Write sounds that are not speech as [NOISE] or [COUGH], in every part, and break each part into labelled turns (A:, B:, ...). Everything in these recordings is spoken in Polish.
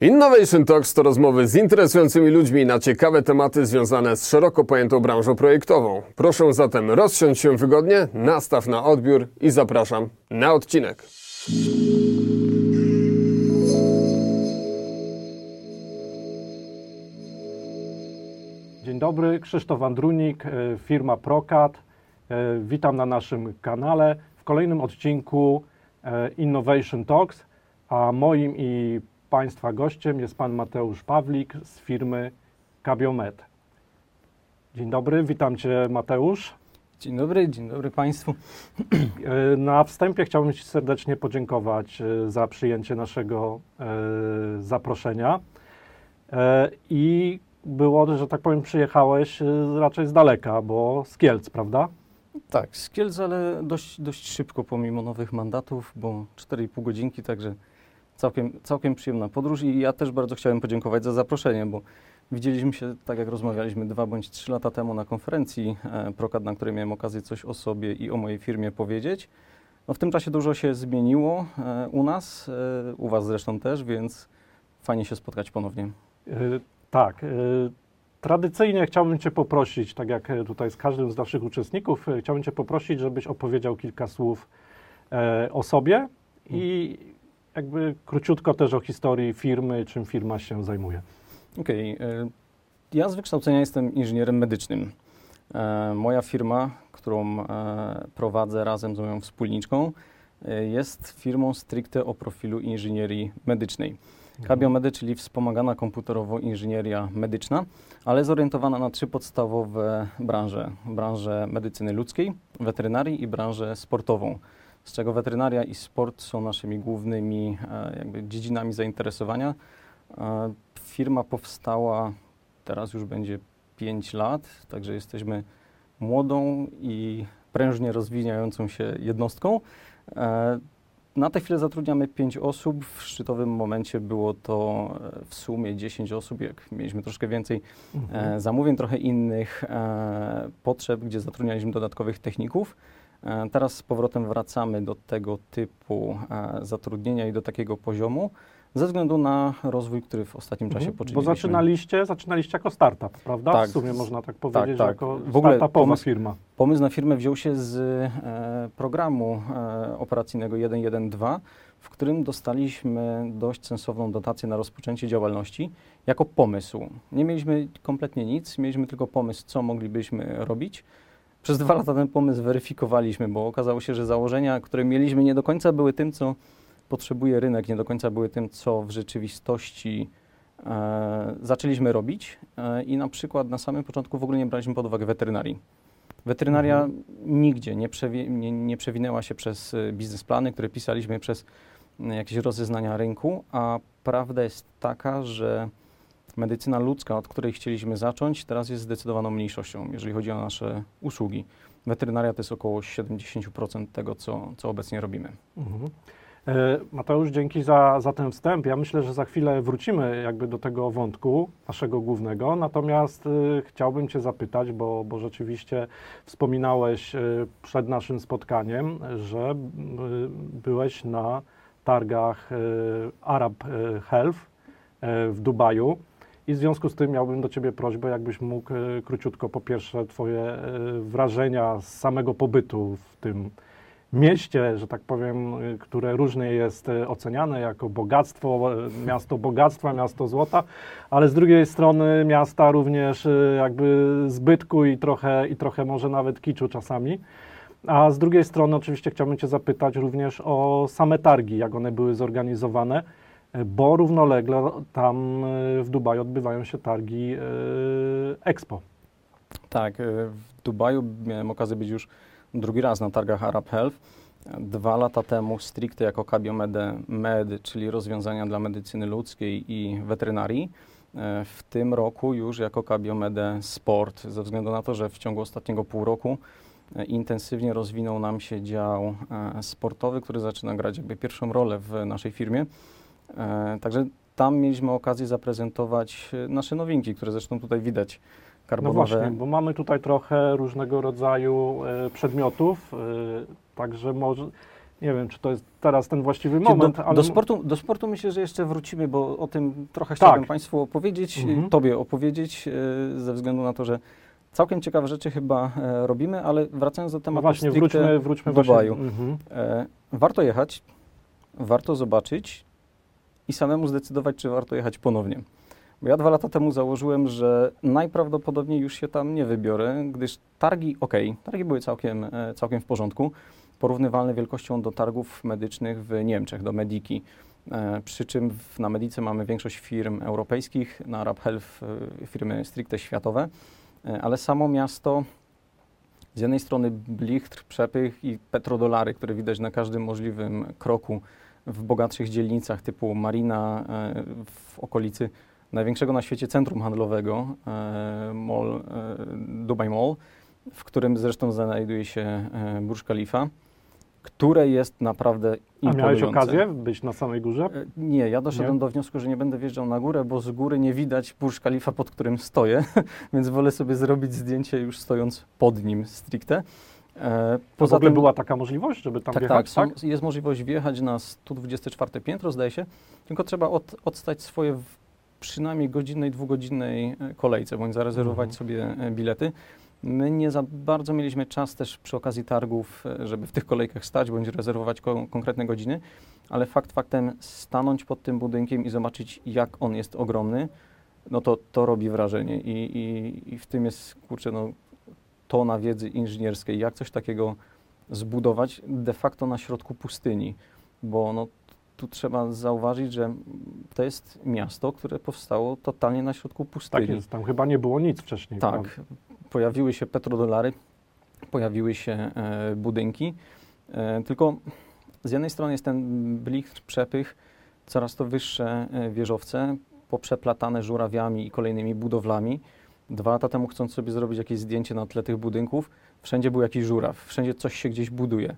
A: Innovation Talks to rozmowy z interesującymi ludźmi na ciekawe tematy związane z szeroko pojętą branżą projektową. Proszę zatem rozsiąść się wygodnie, nastaw na odbiór i zapraszam na odcinek.
B: Dzień dobry, Krzysztof Andrunik, e, firma Procat. E, Witam na naszym kanale w kolejnym odcinku e, Innovation Talks, a moim i Państwa gościem jest Pan Mateusz Pawlik z firmy Cabiomed. Dzień dobry, witam Cię Mateusz.
C: Dzień dobry, dzień dobry Państwu. [CLEARS THROAT]
B: Na wstępie chciałbym Ci serdecznie podziękować e, za przyjęcie naszego e, zaproszenia. E, I było, że tak powiem, przyjechałeś raczej z daleka, bo z Kielc, prawda?
C: Tak, z Kielc, ale dość, dość szybko pomimo nowych mandatów, bo 4,5 godzinki, także całkiem, całkiem przyjemna podróż i ja też bardzo chciałem podziękować za zaproszenie, bo widzieliśmy się, tak jak rozmawialiśmy, dwa bądź trzy lata temu na konferencji e, Prokad, na której miałem okazję coś o sobie i o mojej firmie powiedzieć. No, w tym czasie dużo się zmieniło e, u nas, e, u Was zresztą też, więc fajnie się spotkać ponownie.
B: E, Tak. e, Tradycyjnie chciałbym Cię poprosić, tak jak e, tutaj z każdym z naszych uczestników, chciałbym Cię poprosić, żebyś opowiedział kilka słów o sobie i jakby króciutko też o historii firmy, czym firma się zajmuje.
C: Okej. y, Ja z wykształcenia jestem inżynierem medycznym. E, Moja firma, którą e, prowadzę razem z moją wspólniczką, e, jest firmą stricte o profilu inżynierii medycznej. Kabiomedy, czyli wspomagana komputerowo inżynieria medyczna, ale zorientowana na trzy podstawowe branże. Branżę medycyny ludzkiej, weterynarii i branżę sportową. Z czego weterynaria i sport są naszymi głównymi e, jakby dziedzinami zainteresowania. E, Firma powstała, teraz już będzie 5 lat, także jesteśmy młodą i prężnie rozwijającą się jednostką. E, Na tę chwilę zatrudniamy 5 osób. W szczytowym momencie było to w sumie 10 osób, jak mieliśmy troszkę więcej e, zamówień, trochę innych potrzeb, gdzie zatrudnialiśmy dodatkowych techników. E, Teraz z powrotem wracamy do tego typu e, zatrudnienia i do takiego poziomu, ze względu na rozwój, który w ostatnim czasie
B: Mhm. Bo
C: poczyniliśmy.
B: zaczynaliście, zaczynaliście jako startup, prawda?
C: Tak.
B: W sumie można tak powiedzieć,
C: tak.
B: jako
C: W ogóle pomysł-
B: firma.
C: Pomysł na firmę wziął się z e, programu e, operacyjnego 112, w którym dostaliśmy dość sensowną dotację na rozpoczęcie działalności jako pomysł. Nie mieliśmy kompletnie nic, mieliśmy tylko pomysł, co moglibyśmy robić. Przez dwa lata ten pomysł weryfikowaliśmy, bo okazało się, że założenia, które mieliśmy, nie do końca były tym, co potrzebuje rynek, nie do końca były tym, co w rzeczywistości e, zaczęliśmy robić. E, I na przykład na samym początku w ogóle nie braliśmy pod uwagę weterynarii. Weterynaria nigdzie nie, przewi- nie, nie przewinęła się przez y, biznesplany, które pisaliśmy przez y, jakieś rozeznania rynku, a prawda jest taka, że medycyna ludzka, od której chcieliśmy zacząć, teraz jest zdecydowaną mniejszością, jeżeli chodzi o nasze usługi. Weterynaria to jest około 70% tego, co, co obecnie robimy.
B: Mhm. E, Mateusz, dzięki za, za ten wstęp. Ja myślę, że za chwilę wrócimy jakby do tego wątku naszego głównego, natomiast y, chciałbym Cię zapytać, bo, bo rzeczywiście wspominałeś y, przed naszym spotkaniem, że y, byłeś na targach Arab Health w Dubaju. I w związku z tym miałbym do Ciebie prośbę, jakbyś mógł y, króciutko po pierwsze Twoje y, wrażenia z samego pobytu w tym mieście, że tak powiem, y, które różnie jest oceniane jako bogactwo, miasto bogactwa, miasto złota, ale z drugiej strony miasta również jakby zbytku i trochę, i trochę może nawet kiczu czasami. A z drugiej strony oczywiście chciałbym Cię zapytać również o same targi, jak one były zorganizowane, bo równolegle tam y, w Dubaju odbywają się targi y, Expo.
C: Tak, w Dubaju miałem okazję być już drugi raz na targach Arab Health. Dwa lata temu stricte jako Cabiomed Med, czyli rozwiązania dla medycyny ludzkiej i weterynarii. E, W tym roku już jako Cabiomed Sport, ze względu na to, że w ciągu ostatniego pół roku e, intensywnie rozwinął nam się dział e, sportowy, który zaczyna grać jakby pierwszą rolę w naszej firmie. E, Także tam mieliśmy okazję zaprezentować e, nasze nowinki, które zresztą tutaj widać.
B: No
C: Karbonowe.
B: właśnie, bo mamy tutaj trochę różnego rodzaju e, przedmiotów, także może Nie wiem, czy to jest teraz ten właściwy moment,
C: do,
B: ale
C: do, sportu, do sportu myślę, że jeszcze wrócimy, bo o tym trochę
B: Tak.
C: chciałbym Państwu opowiedzieć,
B: Mhm.
C: Tobie opowiedzieć, ze względu na to, że całkiem ciekawe rzeczy chyba robimy, ale wracając do
B: no
C: tematu
B: właśnie,
C: stricte
B: wróćmy, wróćmy
C: Dubaju.
B: właśnie. Mhm.
C: Warto jechać, warto zobaczyć i samemu zdecydować, czy warto jechać ponownie. Bo ja dwa lata temu założyłem, że najprawdopodobniej już się tam nie wybiorę, gdyż targi, ok, targi były całkiem, e, całkiem w porządku, porównywalne wielkością do targów medycznych w Niemczech, do Mediki. E, przy czym na Medice mamy większość firm europejskich, na Arab Health e, firmy stricte światowe, ale samo miasto z jednej strony blichtr, przepych i petrodolary, które widać na każdym możliwym kroku w bogatszych dzielnicach typu Marina e, w okolicy największego na świecie centrum handlowego, e, mall, e, Dubai Mall, w którym zresztą znajduje się Burj Khalifa, które jest naprawdę
B: A miałeś
C: imponujące.
B: okazję być na samej górze?
C: Nie, ja doszedłem
B: Nie?
C: do wniosku, że nie będę wjeżdżał na górę, bo z góry nie widać Burj Khalifa, pod którym stoję, [LAUGHS] więc wolę sobie zrobić zdjęcie już stojąc pod nim stricte. E,
B: Poza w ogóle była taka możliwość, żeby tam
C: tak,
B: wjechać?
C: tak, są, jest możliwość wjechać na 124 piętro, zdaje się, tylko trzeba od, odstać swoje w przynajmniej godzinnej, dwugodzinnej e, kolejce, bądź zarezerwować
B: Mhm.
C: sobie e, bilety. My nie za bardzo mieliśmy czas też przy okazji targów, żeby w tych kolejkach stać, bądź rezerwować ko- konkretne godziny, ale fakt faktem stanąć pod tym budynkiem i zobaczyć, jak on jest ogromny, no to to robi wrażenie i, i, i w tym jest, kurczę, no, tona wiedzy inżynierskiej, jak coś takiego zbudować de facto na środku pustyni, bo no, tu trzeba zauważyć, że to jest miasto, które powstało totalnie na środku pustyni.
B: Tak jest, tam chyba nie było nic wcześniej. prawda?
C: Tak, pojawiły się petrodolary, pojawiły się e, budynki, e, tylko z jednej strony jest ten blichtr, przepych, coraz to wyższe e, wieżowce, poprzeplatane żurawiami i kolejnymi budowlami. Dwa lata temu, chcąc sobie zrobić jakieś zdjęcie na tle tych budynków, wszędzie był jakiś żuraw, wszędzie coś się gdzieś buduje.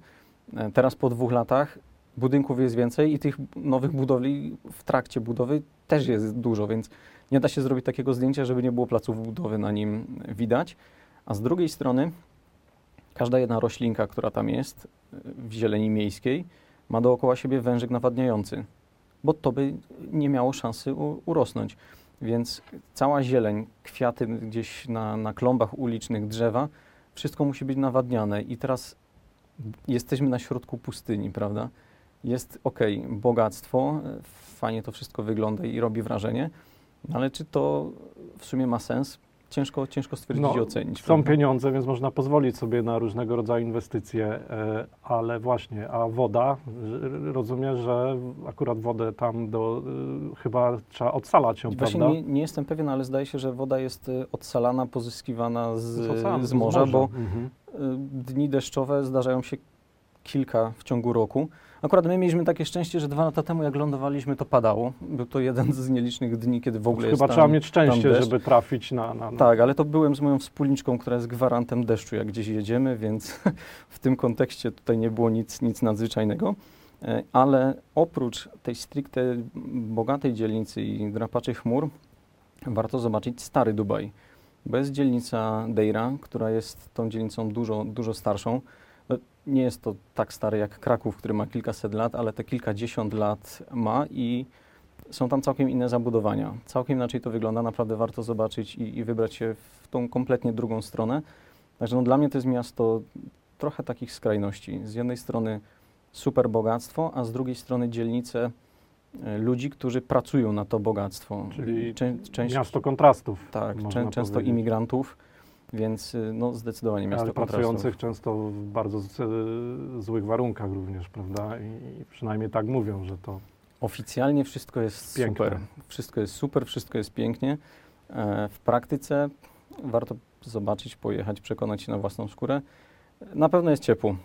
C: E, teraz po dwóch latach budynków jest więcej i tych nowych budowli w trakcie budowy też jest dużo, więc nie da się zrobić takiego zdjęcia, żeby nie było placów budowy na nim widać. A z drugiej strony każda jedna roślinka, która tam jest y, w zieleni miejskiej, ma dookoła siebie wężyk nawadniający, bo to by nie miało szansy urosnąć. Więc cała zieleń, kwiaty gdzieś na, na klombach ulicznych, drzewa, wszystko musi być nawadniane. I teraz jesteśmy na środku pustyni, prawda? Jest ok, bogactwo, fajnie to wszystko wygląda i robi wrażenie, no ale czy to w sumie ma sens? Ciężko, ciężko stwierdzić
B: No,
C: i ocenić.
B: Są
C: prawda?
B: pieniądze, więc można pozwolić sobie na różnego rodzaju inwestycje, e, ale właśnie, a woda, rozumiem, że akurat wodę tam do, y, chyba trzeba odsalać ją,
C: Właśnie
B: prawda?
C: nie, nie jestem pewien, ale zdaje się, że woda jest y, odsalana, pozyskiwana z, z,
B: oceanu,
C: morza, bo
B: Mhm.
C: dni deszczowe zdarzają się kilka w ciągu roku. Akurat my mieliśmy takie szczęście, że dwa lata temu, jak lądowaliśmy, to padało. Był to jeden z nielicznych dni, kiedy w ogóle jest
B: Chyba
C: tam,
B: trzeba mieć szczęście, żeby trafić na... na, na.
C: Tak, ale to byłem z moją wspólniczką, która jest gwarantem deszczu, jak gdzieś jedziemy, więc [LAUGHS] w tym kontekście tutaj nie było nic, nic nadzwyczajnego. E, Ale oprócz tej stricte bogatej dzielnicy i drapaczy chmur, warto zobaczyć stary Dubaj. Bo jest dzielnica Deira, która jest tą dzielnicą dużo, dużo starszą. Nie jest to tak stary jak Kraków, który ma kilkaset lat, ale te kilkadziesiąt lat ma i są tam całkiem inne zabudowania. Całkiem inaczej to wygląda, naprawdę warto zobaczyć i, i wybrać się w tą kompletnie drugą stronę. Także no, dla mnie to jest miasto trochę takich skrajności. Z jednej strony super bogactwo, a z drugiej strony dzielnice e, ludzi, którzy pracują na to bogactwo.
B: Czyli
C: Czę, część,
B: Miasto kontrastów.
C: tak, czę, często
B: powiedzieć.
C: imigrantów, więc y, no, zdecydowanie miasto
B: Ale
C: kontrastów.
B: pracujących często w bardzo e, złych warunkach również, prawda? I, I przynajmniej tak mówią, że to
C: Oficjalnie wszystko jest
B: Piękne.
C: super. Wszystko jest super, wszystko jest pięknie. E, w praktyce warto zobaczyć, pojechać, przekonać się na własną skórę. Na pewno jest ciepło.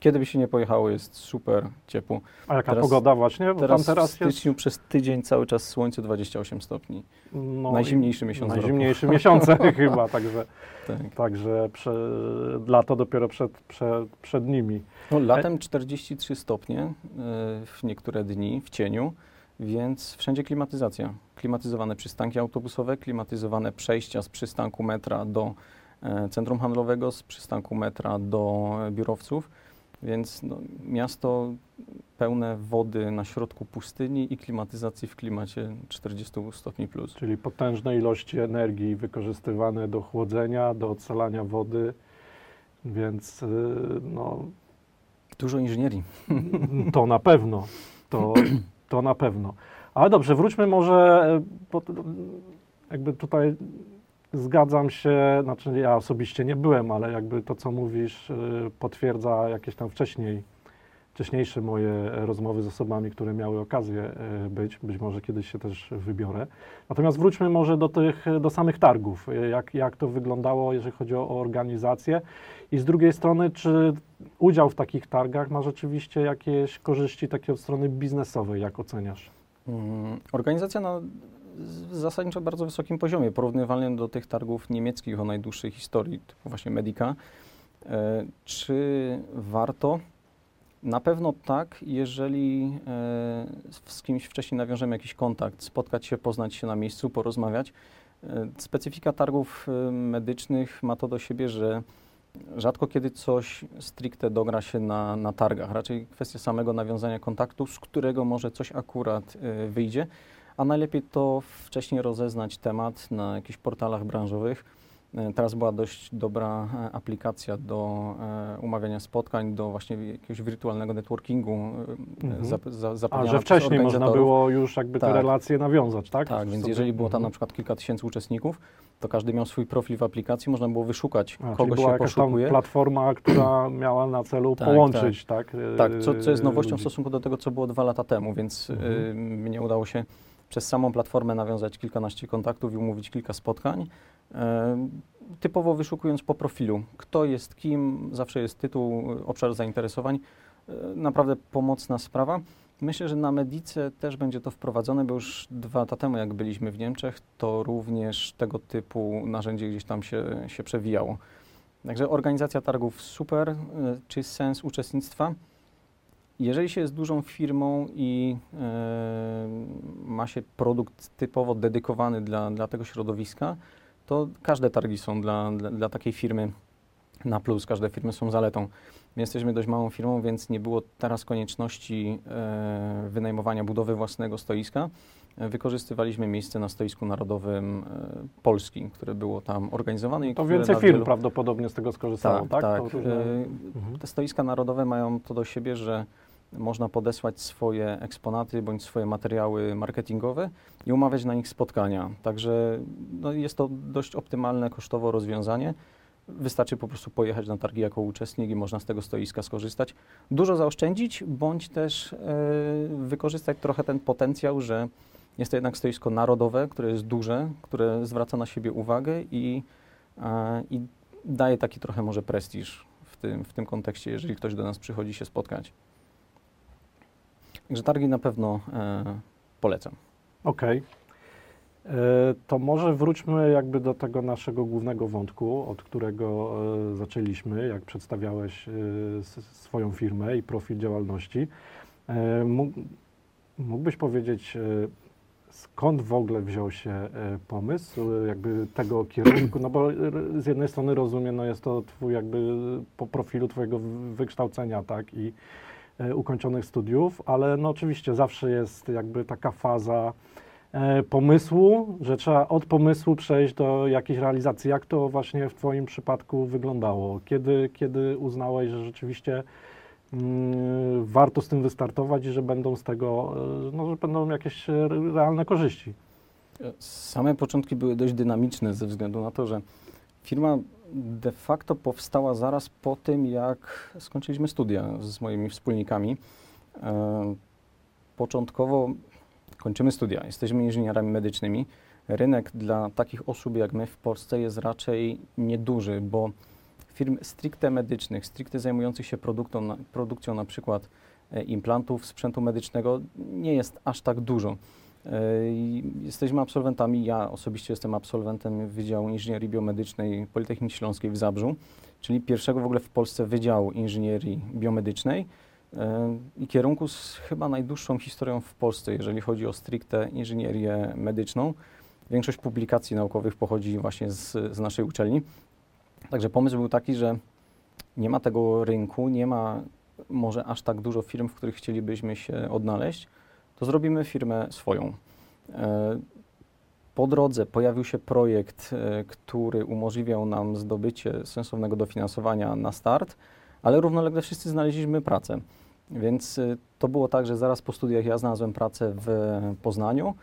C: Kiedy by się nie pojechało, jest super ciepło.
B: A jaka
C: Teraz-
B: pogoda właśnie? Bo
C: Teraz,
B: teraz
C: w
B: jest
C: styczniu przez tydzień cały czas słońce 28 stopni.
B: no,
C: Najzimniejszy miesiąc
B: Najzimniejsze miesiące [LAUGHS] chyba, także.
C: Tak.
B: także prze, lato dopiero przed, przed, przed nimi.
C: No, latem 43 stopnie e, w niektóre dni w cieniu, więc wszędzie klimatyzacja. Klimatyzowane przystanki autobusowe, klimatyzowane przejścia z przystanku metra do e, centrum handlowego, z przystanku metra do e, biurowców. Więc no, miasto pełne wody na środku pustyni i klimatyzacji w klimacie 40 stopni plus.
B: Czyli potężne ilości energii wykorzystywane do chłodzenia, do ocalania wody, więc y, no,
C: Dużo inżynierii. [LAUGHS]
B: to na pewno. To, to na pewno. Ale dobrze, wróćmy może, t- jakby tutaj zgadzam się, znaczy ja osobiście nie byłem, ale jakby to, co mówisz, y, potwierdza jakieś tam wcześniej, wcześniejsze moje rozmowy z osobami, które miały okazję y, być. Być może kiedyś się też wybiorę. Natomiast wróćmy może do tych, do samych targów. Y, Jak, jak to wyglądało, jeżeli chodzi o organizację? I z drugiej strony, czy udział w takich targach ma rzeczywiście jakieś korzyści takie od strony biznesowej, jak oceniasz?
C: Mm, Organizacja na z- zasadniczo bardzo wysokim poziomie, porównywalnym do tych targów niemieckich o najdłuższej historii, typu właśnie Medica. E, Czy warto? Na pewno tak, jeżeli e, z kimś wcześniej nawiążemy jakiś kontakt, spotkać się, poznać się na miejscu, porozmawiać. E, Specyfika targów medycznych ma to do siebie, że rzadko kiedy coś stricte dogra się na, na targach. Raczej kwestia samego nawiązania kontaktu, z którego może coś akurat wyjdzie, a najlepiej to wcześniej rozeznać temat na jakichś portalach branżowych. E, Teraz była dość dobra e, aplikacja do e, umawiania spotkań, do właśnie jakiegoś wirtualnego networkingu
B: Mhm.
C: zap, za,
B: A, że wcześniej można było już jakby te
C: Tak.
B: relacje nawiązać, tak?
C: Tak, więc jeżeli było tam
B: Mhm.
C: na przykład kilka tysięcy uczestników, to każdy miał swój profil w aplikacji, można było wyszukać,
B: A,
C: kogo
B: była
C: się
B: jakaś tam
C: poszukuje.
B: platforma, [CLEARS THROAT] która miała na celu
C: Tak,
B: połączyć, tak?
C: Tak,
B: e,
C: co, co jest nowością w
B: ludzi.
C: stosunku do tego, co było dwa lata temu, więc
B: Mhm.
C: y, mnie udało się przez samą platformę nawiązać kilkanaście kontaktów i umówić kilka spotkań. E, typowo wyszukując po profilu, kto jest kim, zawsze jest tytuł, obszar zainteresowań. E, naprawdę pomocna sprawa. Myślę, że na Medice też będzie to wprowadzone, bo już dwa lata temu, jak byliśmy w Niemczech, to również tego typu narzędzie gdzieś tam się, się przewijało. Także organizacja targów super. Y, Czy sens uczestnictwa? Jeżeli się jest dużą firmą i e, ma się produkt typowo dedykowany dla, dla tego środowiska, to każde targi są dla, dla, dla takiej firmy na plus, każde firmy są zaletą. My jesteśmy dość małą firmą, więc nie było teraz konieczności e, wynajmowania budowy własnego stoiska. E, Wykorzystywaliśmy miejsce na stoisku narodowym e, Polski, które było tam organizowane. i
B: To więcej firm
C: wielu-
B: prawdopodobnie z tego skorzystało, tak?
C: tak. Tak.
B: różne-
C: E,
B: Mhm.
C: te stoiska narodowe mają to do siebie, że można podesłać swoje eksponaty bądź swoje materiały marketingowe i umawiać na nich spotkania. Także no, jest to dość optymalne kosztowo rozwiązanie. Wystarczy po prostu pojechać na targi jako uczestnik i można z tego stoiska skorzystać. Dużo zaoszczędzić, bądź też e, wykorzystać trochę ten potencjał, że jest to jednak stoisko narodowe, które jest duże, które zwraca na siebie uwagę i, e, i daje taki trochę może prestiż w tym, w tym kontekście, jeżeli ktoś do nas przychodzi się spotkać. Także targi na pewno e, polecam.
B: Okej. E, To może wróćmy jakby do tego naszego głównego wątku, od którego e, zaczęliśmy, jak przedstawiałeś swoją firmę i profil działalności. Mógł- Mógłbyś powiedzieć, skąd w ogóle wziął się pomysł jakby tego kierunku? No bo z jednej strony rozumiem, no jest to twój jakby po profilu twojego wy- wykształcenia, tak, i ukończonych studiów, ale no oczywiście zawsze jest jakby taka faza e, pomysłu, że trzeba od pomysłu przejść do jakiejś realizacji. Jak to właśnie w Twoim przypadku wyglądało? Kiedy, kiedy uznałeś, że rzeczywiście mm, warto z tym wystartować i że będą z tego, e, no, że będą jakieś e, realne korzyści?
C: Same początki były dość dynamiczne ze względu na to, że firma de facto powstała zaraz po tym, jak skończyliśmy studia z moimi wspólnikami. E, Początkowo kończymy studia, jesteśmy inżynierami medycznymi. Rynek dla takich osób jak my w Polsce jest raczej nieduży, bo firm stricte medycznych, stricte zajmujących się produktą, produkcją na przykład e, implantów, sprzętu medycznego nie jest aż tak dużo. E, Jesteśmy absolwentami, ja osobiście jestem absolwentem Wydziału Inżynierii Biomedycznej Politechniki Śląskiej w Zabrzu, czyli pierwszego w ogóle w Polsce Wydziału Inżynierii Biomedycznej e, i kierunku z chyba najdłuższą historią w Polsce, jeżeli chodzi o stricte inżynierię medyczną. Większość publikacji naukowych pochodzi właśnie z, z naszej uczelni. Także pomysł był taki, że nie ma tego rynku, nie ma może aż tak dużo firm, w których chcielibyśmy się odnaleźć, to zrobimy firmę swoją. E, po drodze pojawił się projekt, e, który umożliwiał nam zdobycie sensownego dofinansowania na start, ale równolegle wszyscy znaleźliśmy pracę. Więc e, to było tak, że zaraz po studiach ja znalazłem pracę w Poznaniu,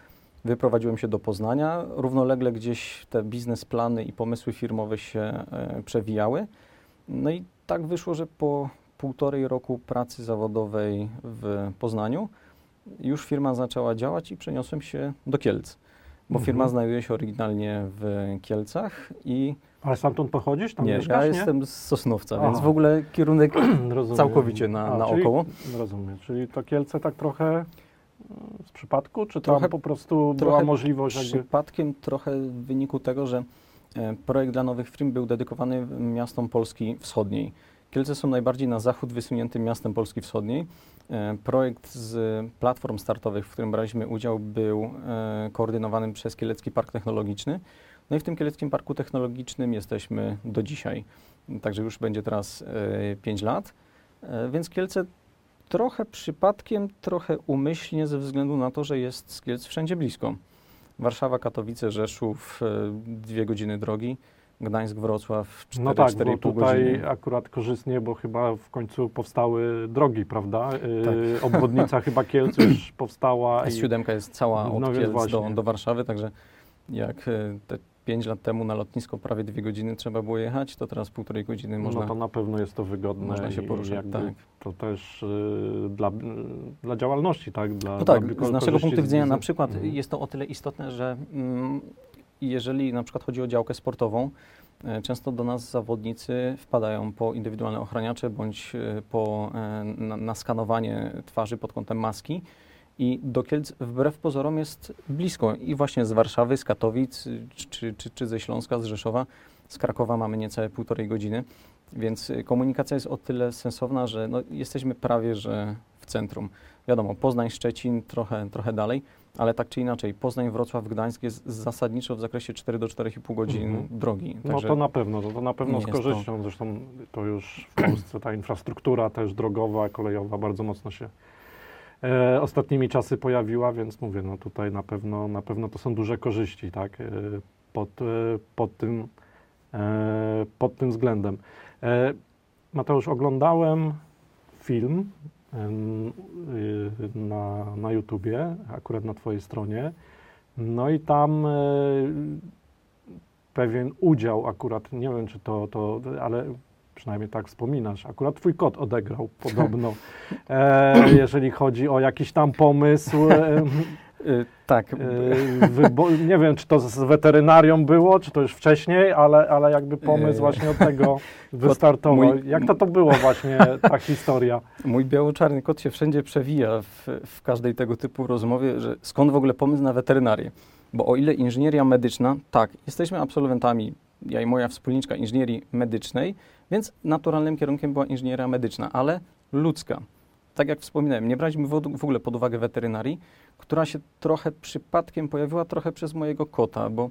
C: wyprowadziłem się do Poznania, równolegle gdzieś te biznesplany i pomysły firmowe się przewijały. No i tak wyszło, że po półtorej roku pracy zawodowej w Poznaniu już firma zaczęła działać i przeniosłem się do Kielc, bo firma
B: Mhm.
C: znajduje się oryginalnie w Kielcach i
B: Ale stamtąd pochodzisz? Tam
C: nie,
B: mieszkasz,
C: ja
B: nie?
C: jestem z Sosnowca,
B: A.
C: więc w ogóle kierunek [CLEARS THROAT] całkowicie na- naokoło.
B: Czyli, rozumiem, czyli to Kielce tak trochę z przypadku, czy
C: Trochę-
B: po prostu była możliwość jakby...
C: przypadkiem trochę w wyniku tego, że e, projekt dla nowych firm był dedykowany miastom Polski Wschodniej. Kielce są najbardziej na zachód wysuniętym miastem Polski Wschodniej. E, Projekt z platform startowych, w którym braliśmy udział, był e, koordynowany przez Kielecki Park Technologiczny. No i w tym Kieleckim Parku Technologicznym jesteśmy do dzisiaj. Także już będzie teraz 5 lat. E, Więc Kielce trochę przypadkiem, trochę umyślnie ze względu na to, że jest z Kielc wszędzie blisko. Warszawa, Katowice, Rzeszów, dwie godziny drogi. Gdańsk, Wrocław, 4,
B: No tak,
C: 4,5
B: bo tutaj
C: godziny.
B: akurat korzystnie, bo chyba w końcu powstały drogi, prawda? Yy,
C: Tak. [LAUGHS]
B: Obwodnica chyba Kielc już powstała. i-
C: S7 jest cała od
B: No
C: Kielc do, do Warszawy, także jak e, te 5 lat temu na lotnisko prawie dwie godziny trzeba było jechać, to teraz półtorej godziny można,
B: No to na pewno jest to wygodne.
C: można się
B: i
C: poruszać. Tak.
B: To też y, dla, y, dla działalności, tak? Dla,
C: No
B: dla
C: tak,
B: ko-
C: z naszego punktu widzenia na przykład
B: Mhm.
C: jest to o tyle istotne, że mm, jeżeli na przykład chodzi o działkę sportową, e, często do nas zawodnicy wpadają po indywidualne ochraniacze bądź e, po e, na, skanowanie twarzy pod kątem maski. I do Kielc wbrew pozorom jest blisko i właśnie z Warszawy, z Katowic, czy, czy, czy ze Śląska, z Rzeszowa, z Krakowa mamy niecałe półtorej godziny, więc komunikacja jest o tyle sensowna, że no, jesteśmy prawie że w centrum. Wiadomo, Poznań, Szczecin trochę, trochę dalej, ale tak czy inaczej, Poznań, Wrocław, Gdańsk jest zasadniczo w zakresie 4 do 4,5 godzin
B: Mhm.
C: drogi.
B: No to na pewno, to, to na pewno z
C: jest to-
B: korzyścią. Zresztą to już w Polsce ta infrastruktura też drogowa, kolejowa bardzo mocno się e, ostatnimi czasy pojawiła, więc mówię, no tutaj na pewno, na pewno to są duże korzyści, tak? E, pod, e, pod, tym, e, pod tym względem. E, Mateusz, oglądałem film na, na YouTubie, akurat na Twojej stronie. No i tam e, pewien udział akurat, nie wiem czy to, to ale przynajmniej tak wspominasz, akurat twój kot odegrał podobno, [LAUGHS] e, jeżeli chodzi o jakiś tam pomysł. E,
C: Y, tak,
B: wybo- nie wiem, czy to z weterynarią było, czy to już wcześniej, ale, ale jakby pomysł
C: E,
B: właśnie od tego [LAUGHS] wystartował.
C: mój-
B: Jak to to było właśnie, ta historia?
C: Mój biało-czarny kot się wszędzie przewija w, w każdej tego typu rozmowie, że skąd w ogóle pomysł na weterynarię? Bo o ile inżynieria medyczna, tak, jesteśmy absolwentami, ja i moja wspólniczka inżynierii medycznej, więc naturalnym kierunkiem była inżynieria medyczna, ale ludzka. Tak jak wspominałem, nie braliśmy w, ogóle pod uwagę weterynarii, która się trochę przypadkiem pojawiła trochę przez mojego kota, bo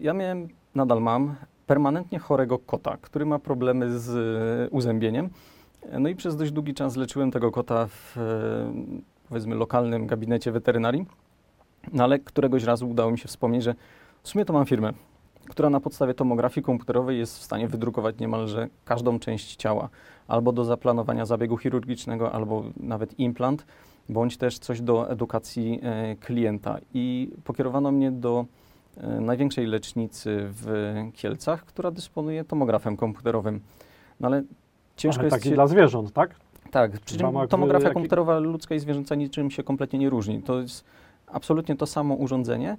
C: ja miałem, nadal mam, permanentnie chorego kota, który ma problemy z e, uzębieniem. No i przez dość długi czas leczyłem tego kota w e, powiedzmy lokalnym gabinecie weterynarii, no ale któregoś razu udało mi się wspomnieć, że w sumie to mam firmę, która na podstawie tomografii komputerowej jest w stanie wydrukować niemalże każdą część ciała, albo do zaplanowania zabiegu chirurgicznego, albo nawet implant, bądź też coś do edukacji e, klienta. I pokierowano mnie do e, największej lecznicy w Kielcach, która dysponuje tomografem komputerowym. No ale ciężko
B: Ale
C: jest
B: taki
C: się...
B: dla zwierząt, tak?
C: Tak, przy czym tomografia
B: jaki-
C: komputerowa ludzka i zwierzęca niczym się kompletnie nie różni. To jest absolutnie to samo urządzenie,